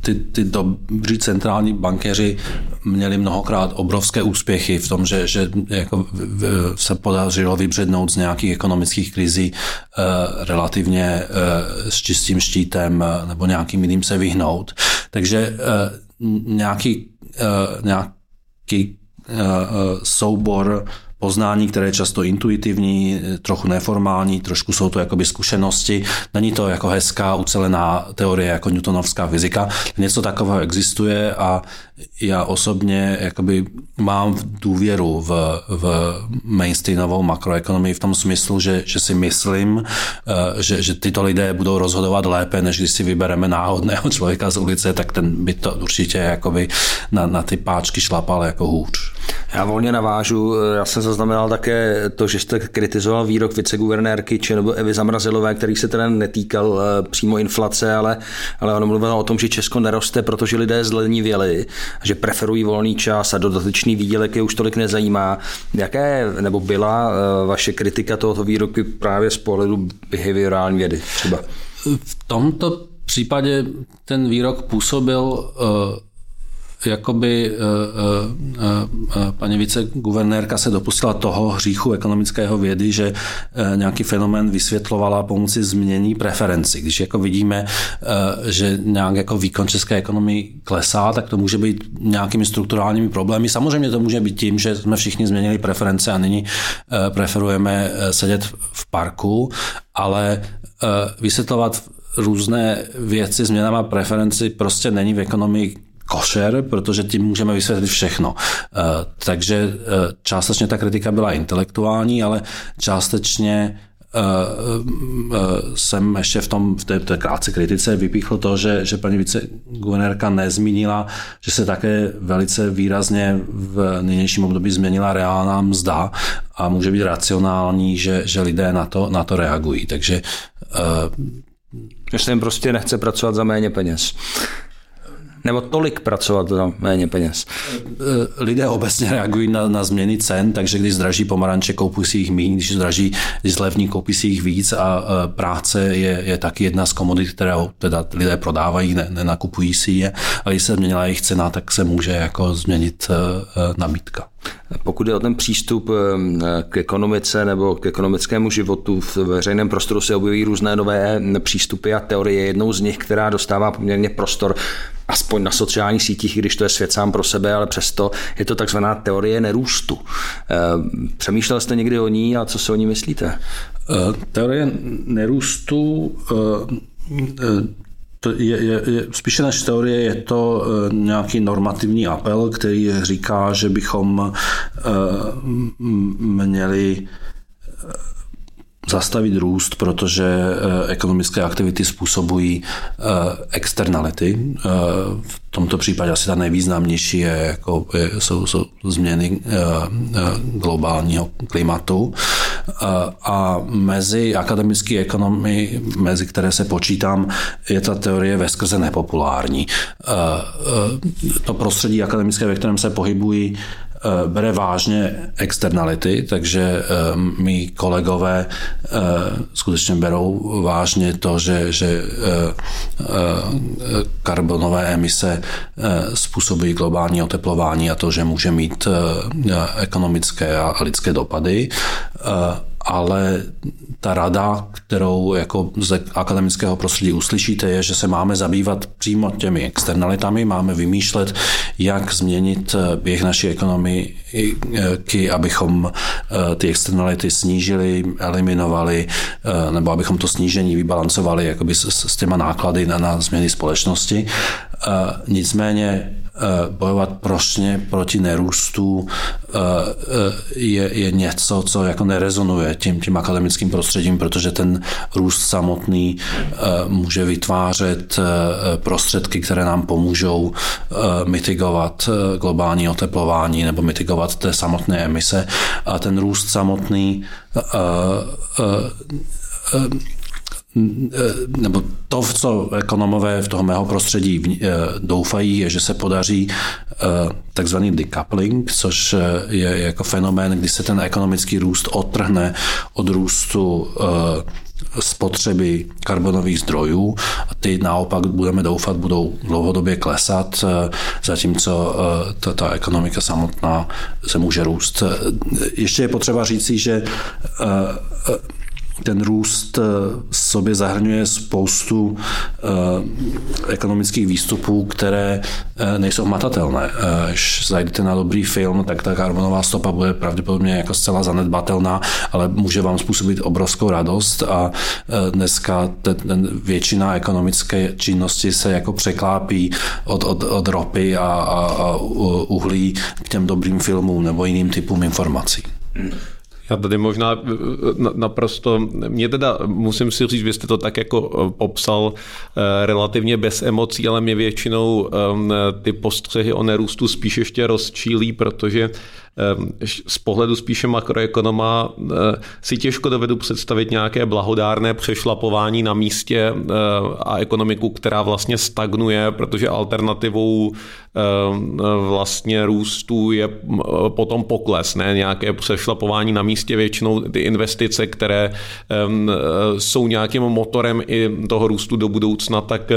ty, ty dobří centrální bankéři měli mnohokrát obrovské úspěchy v tom, že, že jako se podařilo vybřednout z nějakých ekonomických krizí e, relativně e, s čistým štítem nebo nějakým jiným se vyhnout. Takže nějaký, nějaký soubor poznání, které je často intuitivní, trochu neformální, trošku jsou to jakoby zkušenosti. Není to jako hezká, ucelená teorie jako newtonovská fyzika. Něco takového existuje a já osobně jakoby mám důvěru v, v mainstreamovou makroekonomii v tom smyslu, že, že si myslím, eh, že, že tyto lidé budou rozhodovat lépe, než když si vybereme náhodného člověka z ulice, tak ten by to určitě jakoby na, na ty páčky šlapal jako hůř. Já volně navážu, já jsem zaznamenal také to, že jste kritizoval výrok viceguvernérky či nebo Evy Zamrazilové, který se teda netýkal eh, přímo inflace, ale, ale ono mluvilo o tom, že Česko neroste, protože lidé zlenivěli, že preferují volný čas a dodatečný výdělek je už tolik nezajímá. Jaké nebo byla eh, vaše kritika tohoto výroku právě z pohledu behaviorální vědy třeba? V tomto případě ten výrok působil uh jakoby uh, uh, uh, paní viceguvernérka se dopustila toho hříchu ekonomického vědy, že nějaký fenomén vysvětlovala pomocí změní preferenci. Když jako vidíme, že nějak jako výkon české ekonomie klesá, tak to může být nějakými strukturálními problémy. Samozřejmě to může být tím, že jsme všichni změnili preference a nyní preferujeme sedět v parku, ale vysvětlovat různé věci změnama preferenci prostě není v ekonomii košer, protože tím můžeme vysvětlit všechno. Eh, takže eh, částečně ta kritika byla intelektuální, ale částečně eh, jsem ještě v, tom, v té, té krátce kritice vypíchl to, že, že paní viceguvernérka nezmínila, že se také velice výrazně v nynějším období změnila reálná mzda a může být racionální, že, že lidé na to, na to reagují. Takže že se jim prostě nechce pracovat za méně peněz nebo tolik pracovat za méně peněz? Lidé obecně reagují na, na změny cen, takže když zdraží pomaranče, koupí si jich méně, když zdraží, když zlevní, koupí si jich víc a práce je, je taky jedna z komodit, které teda lidé prodávají, ne, nenakupují si je. A když se změnila jejich cena, tak se může jako změnit e, e, nabídka. Pokud je o ten přístup k ekonomice nebo k ekonomickému životu, v veřejném prostoru se objeví různé nové přístupy a teorie. Jednou z nich, která dostává poměrně prostor aspoň na sociálních sítích, když to je svět sám pro sebe, ale přesto je to takzvaná teorie nerůstu. Eh, přemýšlel jste někdy o ní a co si o ní myslíte? Eh, teorie nerůstu eh, je, je, je, spíše než teorie je to nějaký normativní apel, který říká, že bychom měli zastavit růst, protože eh, ekonomické aktivity způsobují eh, externality. Eh, v tomto případě asi ta nejvýznamnější je, jako, jsou, jsou změny globálního klimatu. A mezi akademické ekonomy, mezi které se počítám, je ta teorie ve skrze nepopulární. To prostředí akademické, ve kterém se pohybují, bere vážně externality, takže eh, mý kolegové eh, skutečně berou vážně to, že, že karbonové emise způsobují globální oteplování a to, že může mít ekonomické a lidské dopady ale ta rada, kterou jako z akademického prostředí uslyšíte, je, že se máme zabývat přímo těmi externalitami, máme vymýšlet, jak změnit eh, běh naší ekonomiky, abychom eh, ty externality snížili, eliminovali, eh, nebo abychom to snížení vybalancovali jakoby s, s těma náklady na, na změny společnosti. Nicméně Eh, bojovat prošně proti nerůstu eh, eh, je, je něco, co jako nerezonuje tím, tím akademickým prostředím, protože ten růst samotný může vytvářet prostředky, které nám pomůžou mitigovat globální oteplování nebo mitigovat té samotné emise. A ten růst samotný nebo to, v co ekonomové v toho mého prostředí eh, doufají, je, že se podaří eh, takzvaný decoupling, což eh, je jako fenomén, kdy se ten ekonomický růst odtrhne od růstu spotřeby karbonových zdrojů a ty naopak budeme doufat, budou dlouhodobě klesat, zatímco ta, ta ekonomika samotná se může růst. Ještě je potřeba říci, že ten růst eh, sobě zahrnuje spoustu eh, ekonomických výstupů, které eh, nejsou matatelné. Když zajdete na dobrý film, tak ta karbonová stopa bude pravděpodobně jako zcela zanedbatelná, ale může vám způsobit obrovskou radost a dneska ten, ten většina ekonomické činnosti se jako překlápí od, od, od ropy a, a, a uhlí k těm dobrým filmům nebo jiným typům informací. Já tady možná eh, eh, naprosto, mě teda musím si říct, vy jste to tak jako eh, popsal relativně bez emocí, ale mě většinou ty postřehy o nerůstu spíš ještě rozčílí, protože z pohledu spíše makroekonoma eh, si těžko dovedu představit nějaké blahodárné přešlapování na místě eh, a ekonomiku, která vlastně stagnuje, protože alternativou vlastně růstu je potom pokles, ne? Nějaké přešlapování na místě, většinou ty investice, které jsou nějakým motorem i toho růstu do budoucna, tak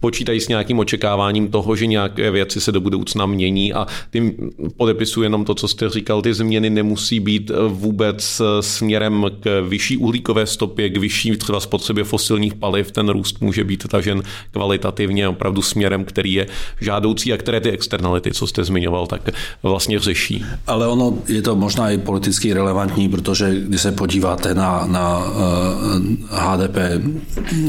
počítají s nějakým očekáváním toho, že nějaké věci se do budoucna mění a tím podepisu jenom to, co jste říkal, ty změny nemusí být vůbec směrem k vyšší uhlíkové stopě, k vyšší třeba spotřebě fosilních paliv. Ten růst může být tažen kvalitativně opravdu směrem, který je žádoucí a které ty externality, co jste zmiňoval, tak vlastně řeší. Ale ono je to možná i politicky relevantní, protože když se podíváte na, na HDP eh,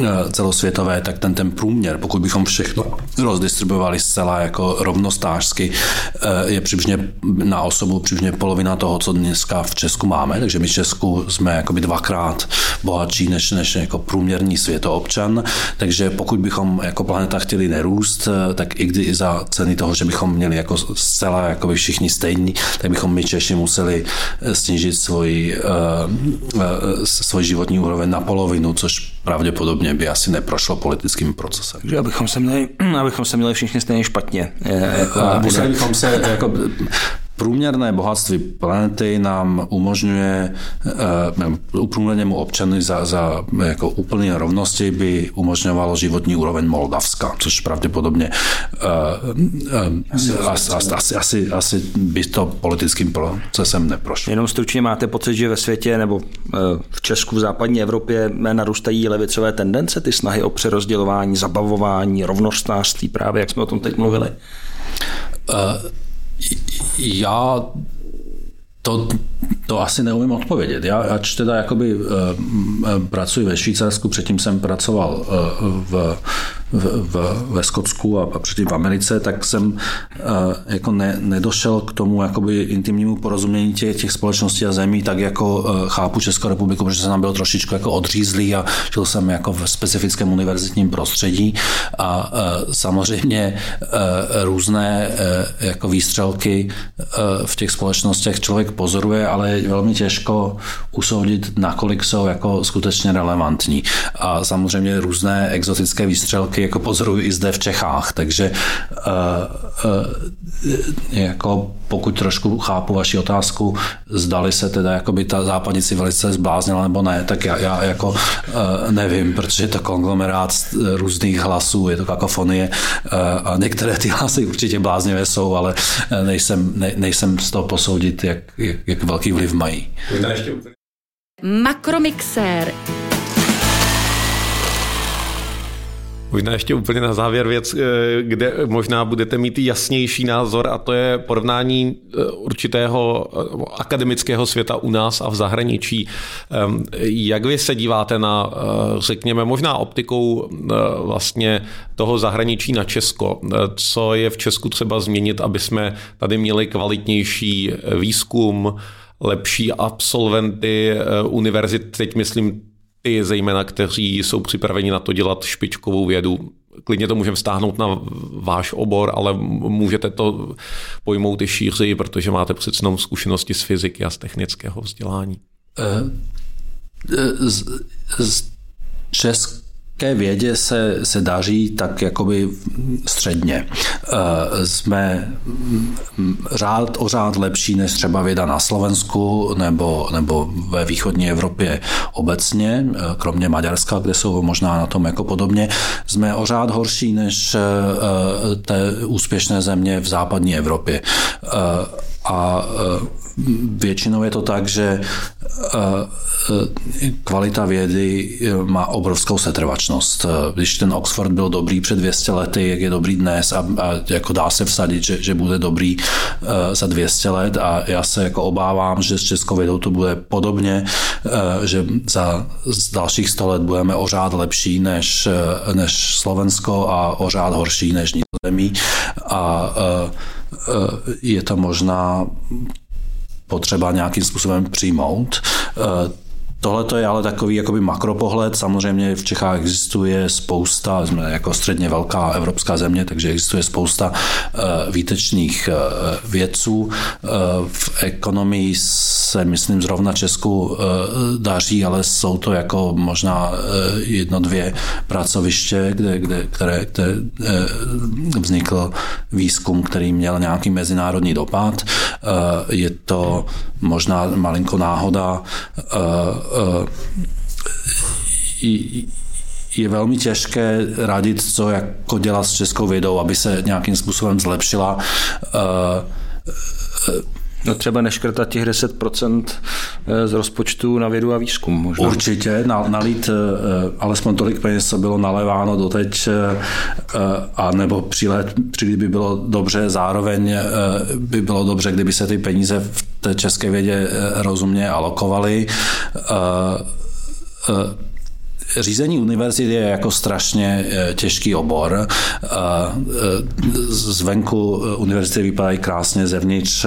eh, celosvětové, tak ten, ten průměr, pokud bychom všechno rozdistribuovali zcela jako rovnostářsky, eh, je přibližně na osobu přibližně polovina toho, co dneska v Česku máme, takže my v Česku jsme jakoby dvakrát bohatší než, než jako průměrný světoobčan, takže pokud bychom jako planeta chtěli nerůst, tak i kdy za ceny toho, že bychom měli jako zcela jakoby všichni stejní, tak bychom my Češi museli snížit svůj, uh, uh, svůj životní úroveň na polovinu, což pravděpodobně by asi neprošlo politickým procesem. Takže abychom se měli, abychom se měli všichni stejně špatně. Jako, a museli bychom se jako Průměrné bohatství planety nám umožňuje, uh, průměrnému občanu za, za jako úplné rovnosti by umožňovalo životní úroveň Moldavska, což pravděpodobně uh, uh, asi, asi, asi, asi by to politickým procesem neprošlo. Jenom stručně máte pocit, že ve světě nebo v Česku, v západní Evropě narůstají levicové tendence, ty snahy o přerozdělování, zabavování, rovnostářství, právě jak jsme o tom teď mluvili? Uh, já to, to asi neumím odpovědět. Já, ač teda jakoby uh, pracuji ve Švýcarsku, předtím jsem pracoval uh, v v, v, ve Skotsku a, a předtím v Americe, tak jsem jako ne, nedošel k tomu jakoby intimnímu porozumění těch, těch společností a zemí, tak jako chápu Českou republiku, protože jsem tam byl trošičku jako odřízlý a žil jsem jako v specifickém univerzitním prostředí a samozřejmě různé jako výstřelky v těch společnostech člověk pozoruje, ale je velmi těžko usoudit, nakolik jsou jako skutečně relevantní. A samozřejmě různé exotické výstřelky jako pozorují i zde v Čechách, takže uh, uh, jako pokud trošku chápu vaši otázku, zdali se teda jako by ta západní civilizace zbláznila nebo ne, tak já, já jako uh, nevím, protože je to konglomerát různých hlasů, je to kakofonie a některé ty hlasy určitě bláznivé jsou, ale nejsem, ne, nejsem z toho posoudit, jak, jak, jak velký vliv mají. Makromixér. Možná ještě úplně na závěr věc, eh, kde možná budete mít jasnější názor a to je porovnání eh, určitého eh, akademického světa u nás a v zahraničí. Ehm, jak vy se díváte na, řekněme, možná optikou vlastně toho zahraničí na Česko? Co je v Česku třeba změnit, aby jsme tady měli kvalitnější výzkum, lepší absolventy univerzit, teď myslím ty zejména, kteří jsou připraveni na to dělat špičkovou vědu. Klidně to můžeme stáhnout na váš obor, ale můžete to pojmout i šířeji, protože máte přece jenom zkušenosti z fyziky a z technického vzdělání. Eh, eh, z, z Česk, české vědě se, se daří tak jakoby středně. Eh, jsme řád o řád lepší než třeba věda na Slovensku nebo, nebo ve východní Evropě obecně, eh, kromě Maďarska, kde jsou možná na tom jako podobně. Jsme o řád horší než eh, té úspěšné země v západní Evropě. A většinou je to tak, že kvalita vědy má obrovskou setrvačnost. Když ten Oxford byl dobrý před 200 lety, jak je dobrý dnes a, a jako dá se vsadit, že, že bude dobrý za 200 let a já se jako obávám, že s českou vědou to bude podobně, že za dalších 100 let budeme o řád lepší než, než Slovensko a o řád horší než Nizozemí a je to možná potřeba nějakým způsobem přijmout. Eh, Tohle to je ale takový jakoby makropohled. Samozřejmě v Čechách existuje spousta, jsme jako středně velká evropská země, takže existuje spousta uh, výtečných uh, vědců. V ekonomii se, myslím, zrovna Česku daří, ale jsou to jako možná jedno, dvě pracoviště, kde, kde, které, kde vznikl výzkum, který měl nějaký mezinárodní dopad. Je to možná malinko náhoda je velmi těžké radit, co jako dělat s českou vědou, aby se nějakým způsobem zlepšila. No třeba neškrtat těch 10% z rozpočtu na vědu a výzkum možná. Určitě, nalít alespoň tolik peněz, co bylo naleváno doteď, a nebo přilet, přilít by bylo dobře, zároveň by bylo dobře, kdyby se ty peníze v té české vědě rozumně alokovaly Řízení univerzity je jako strašně eh, těžký obor. Eh, zvenku eh, univerzity vypadají krásně, zevnitř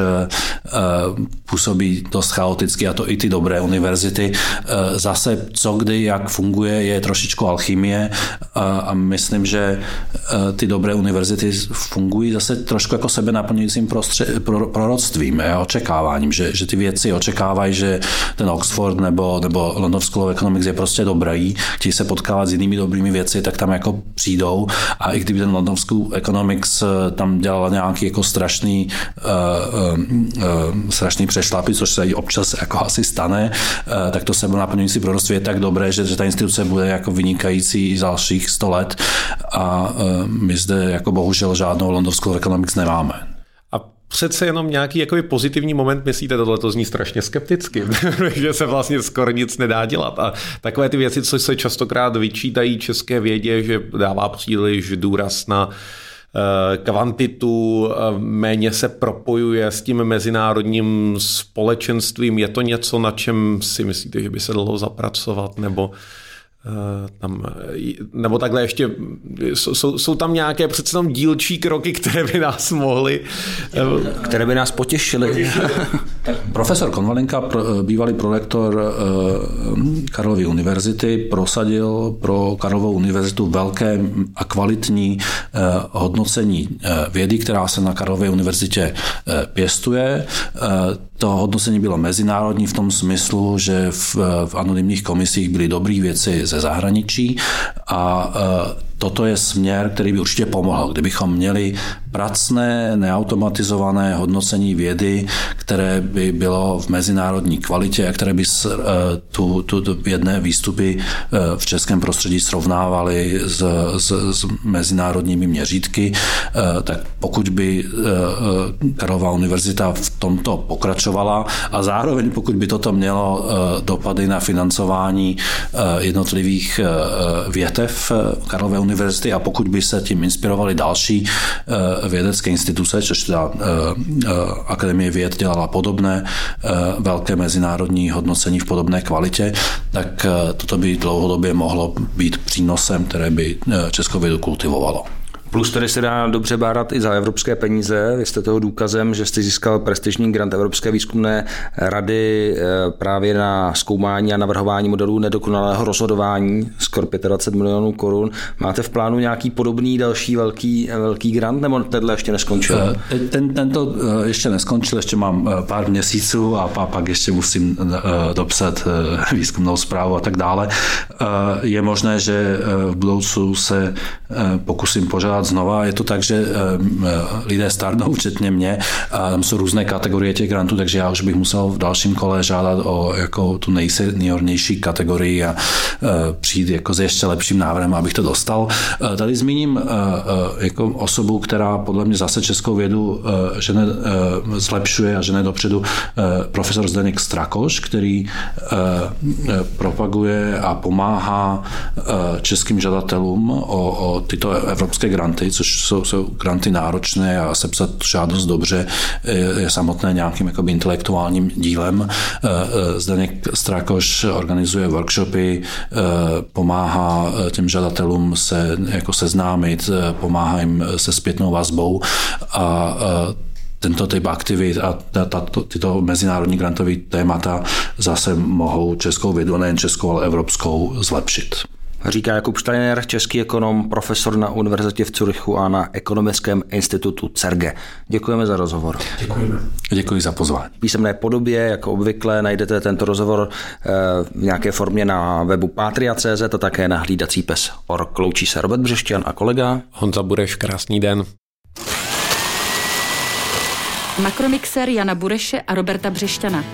působí dost chaoticky a to i ty dobré univerzity. Zase co kdy, jak funguje, je trošičku alchymie a myslím, že ty dobré univerzity fungují zase trošku jako sebe naplňujícím proroctvím, očekáváním, že, že ty věci očekávají, že ten Oxford nebo, nebo London School of Economics je prostě dobrý, chtějí se potkávat s jinými dobrými věci, tak tam jako přijdou. A i kdyby ten London School Economics eh, tam dělal nějaký jako strašný, uh, uh, strašný přešlapy, což se občas jako asi stane, uh, tak to naplňující proroctví je tak dobré, že, že ta instituce bude jako vynikající dalších 100 let. A uh, my zde jako bohužel žádnou London School of Economics nemáme přece jenom nějaký jakoby pozitivní moment, myslíte, tohle to zní strašně skepticky, že se vlastně skoro nic nedá dělat. A takové ty věci, co se častokrát vyčítají české vědě, že dává příliš důraz na eh, kvantitu, eh, méně se propojuje s tím mezinárodním společenstvím. Je to něco, na čem si myslíte, že by se dalo zapracovat, nebo tam, nebo takhle ještě, jsou, jsou tam nějaké přece tam dílčí kroky, které by nás mohly... Které by nás potěšily. Profesor Konvalinka, bývalý prorektor Karlovy univerzity, prosadil pro Karlovou univerzitu velké a kvalitní hodnocení vědy, která se na Karlově univerzitě pěstuje. To hodnocení bylo mezinárodní v tom smyslu, že v, v anonymních komisích byly dobré věci ze zahraničí a e, toto je směr, který by určitě pomohl. Kdybychom měli pracné, neautomatizované hodnocení vědy, které by bylo v mezinárodní kvalitě a které by e, tu, tu, tu jedné výstupy e, v českém prostředí srovnávaly s, s, s mezinárodními měřítky, tak pokud by Karlová univerzita v tomto pokračovala a zároveň pokud by toto mělo dopady na financování jednotlivých větev Karlové univerzity a pokud by se tím inspirovali další eh, vědecké instituce, což teda eh, eh, Akademie věd dělala podobné velké mezinárodní hodnocení v podobné kvalitě, tak toto by dlouhodobě mohlo být přínosem, které by českou vědu kultivovalo. Plus tady se dá dobře bárat i za evropské peníze. Vy jste toho důkazem, že jste získal prestižní grant Evropské výzkumné rady eh, právě na zkoumání a navrhování modelů nedokonalého rozhodování, skoro 25 milionů korun. Máte v plánu nějaký podobný další velký, velký grant, nebo tenhle ještě neskončil? Eh, ten, tento eh, ještě neskončil, ještě mám pár měsíců a pak ještě musím dopsat výzkumnou zprávu a tak dále. Je možné, že v budoucnu se pokusím požádat znova. Je to tak, že eh, lidé starnou, včetně mě, a tam jsou různé kategorie těch grantů, takže já už bych musel v dalším kole žádat o jako tu nejseniornější kategorii a eh, přijít jako s ještě lepším návrhem, abych to dostal. Tady zmíním jako osobu, která podle mě zase českou vědu žene, zlepšuje a žene dopředu profesor Zdeněk Strakoš, který propaguje a pomáhá českým žadatelům o, o tyto evropské granty granty, což jsou, jsou granty náročné a sepsat žádost dobře je, samotné nějakým jakoby intelektuálním dílem. Eh, eh, Zdeněk Strakoš organizuje workshopy, eh, pomáhá těm žadatelům se jako seznámit, pomáhá jim se zpětnou vazbou a tento typ aktivit a tato, tyto mezinárodní grantové témata zase mohou českou vědu, nejen českou, ale evropskou, zlepšit říká Jakub Steiner, český ekonom, profesor na univerzitě v Curychu a na ekonomickém institutu CERGE. Děkujeme za rozhovor. Děkujeme. Děkuji za pozvání. V písemné podobě, jako obvykle, najdete tento rozhovor eh, v nějaké formě na webu patria.cz a také na hlídací pes. Or loučí se Robert Břešťan a kolega Honza Bureš, krásný den. Makromixer Jana Bureše a Roberta Břešťana.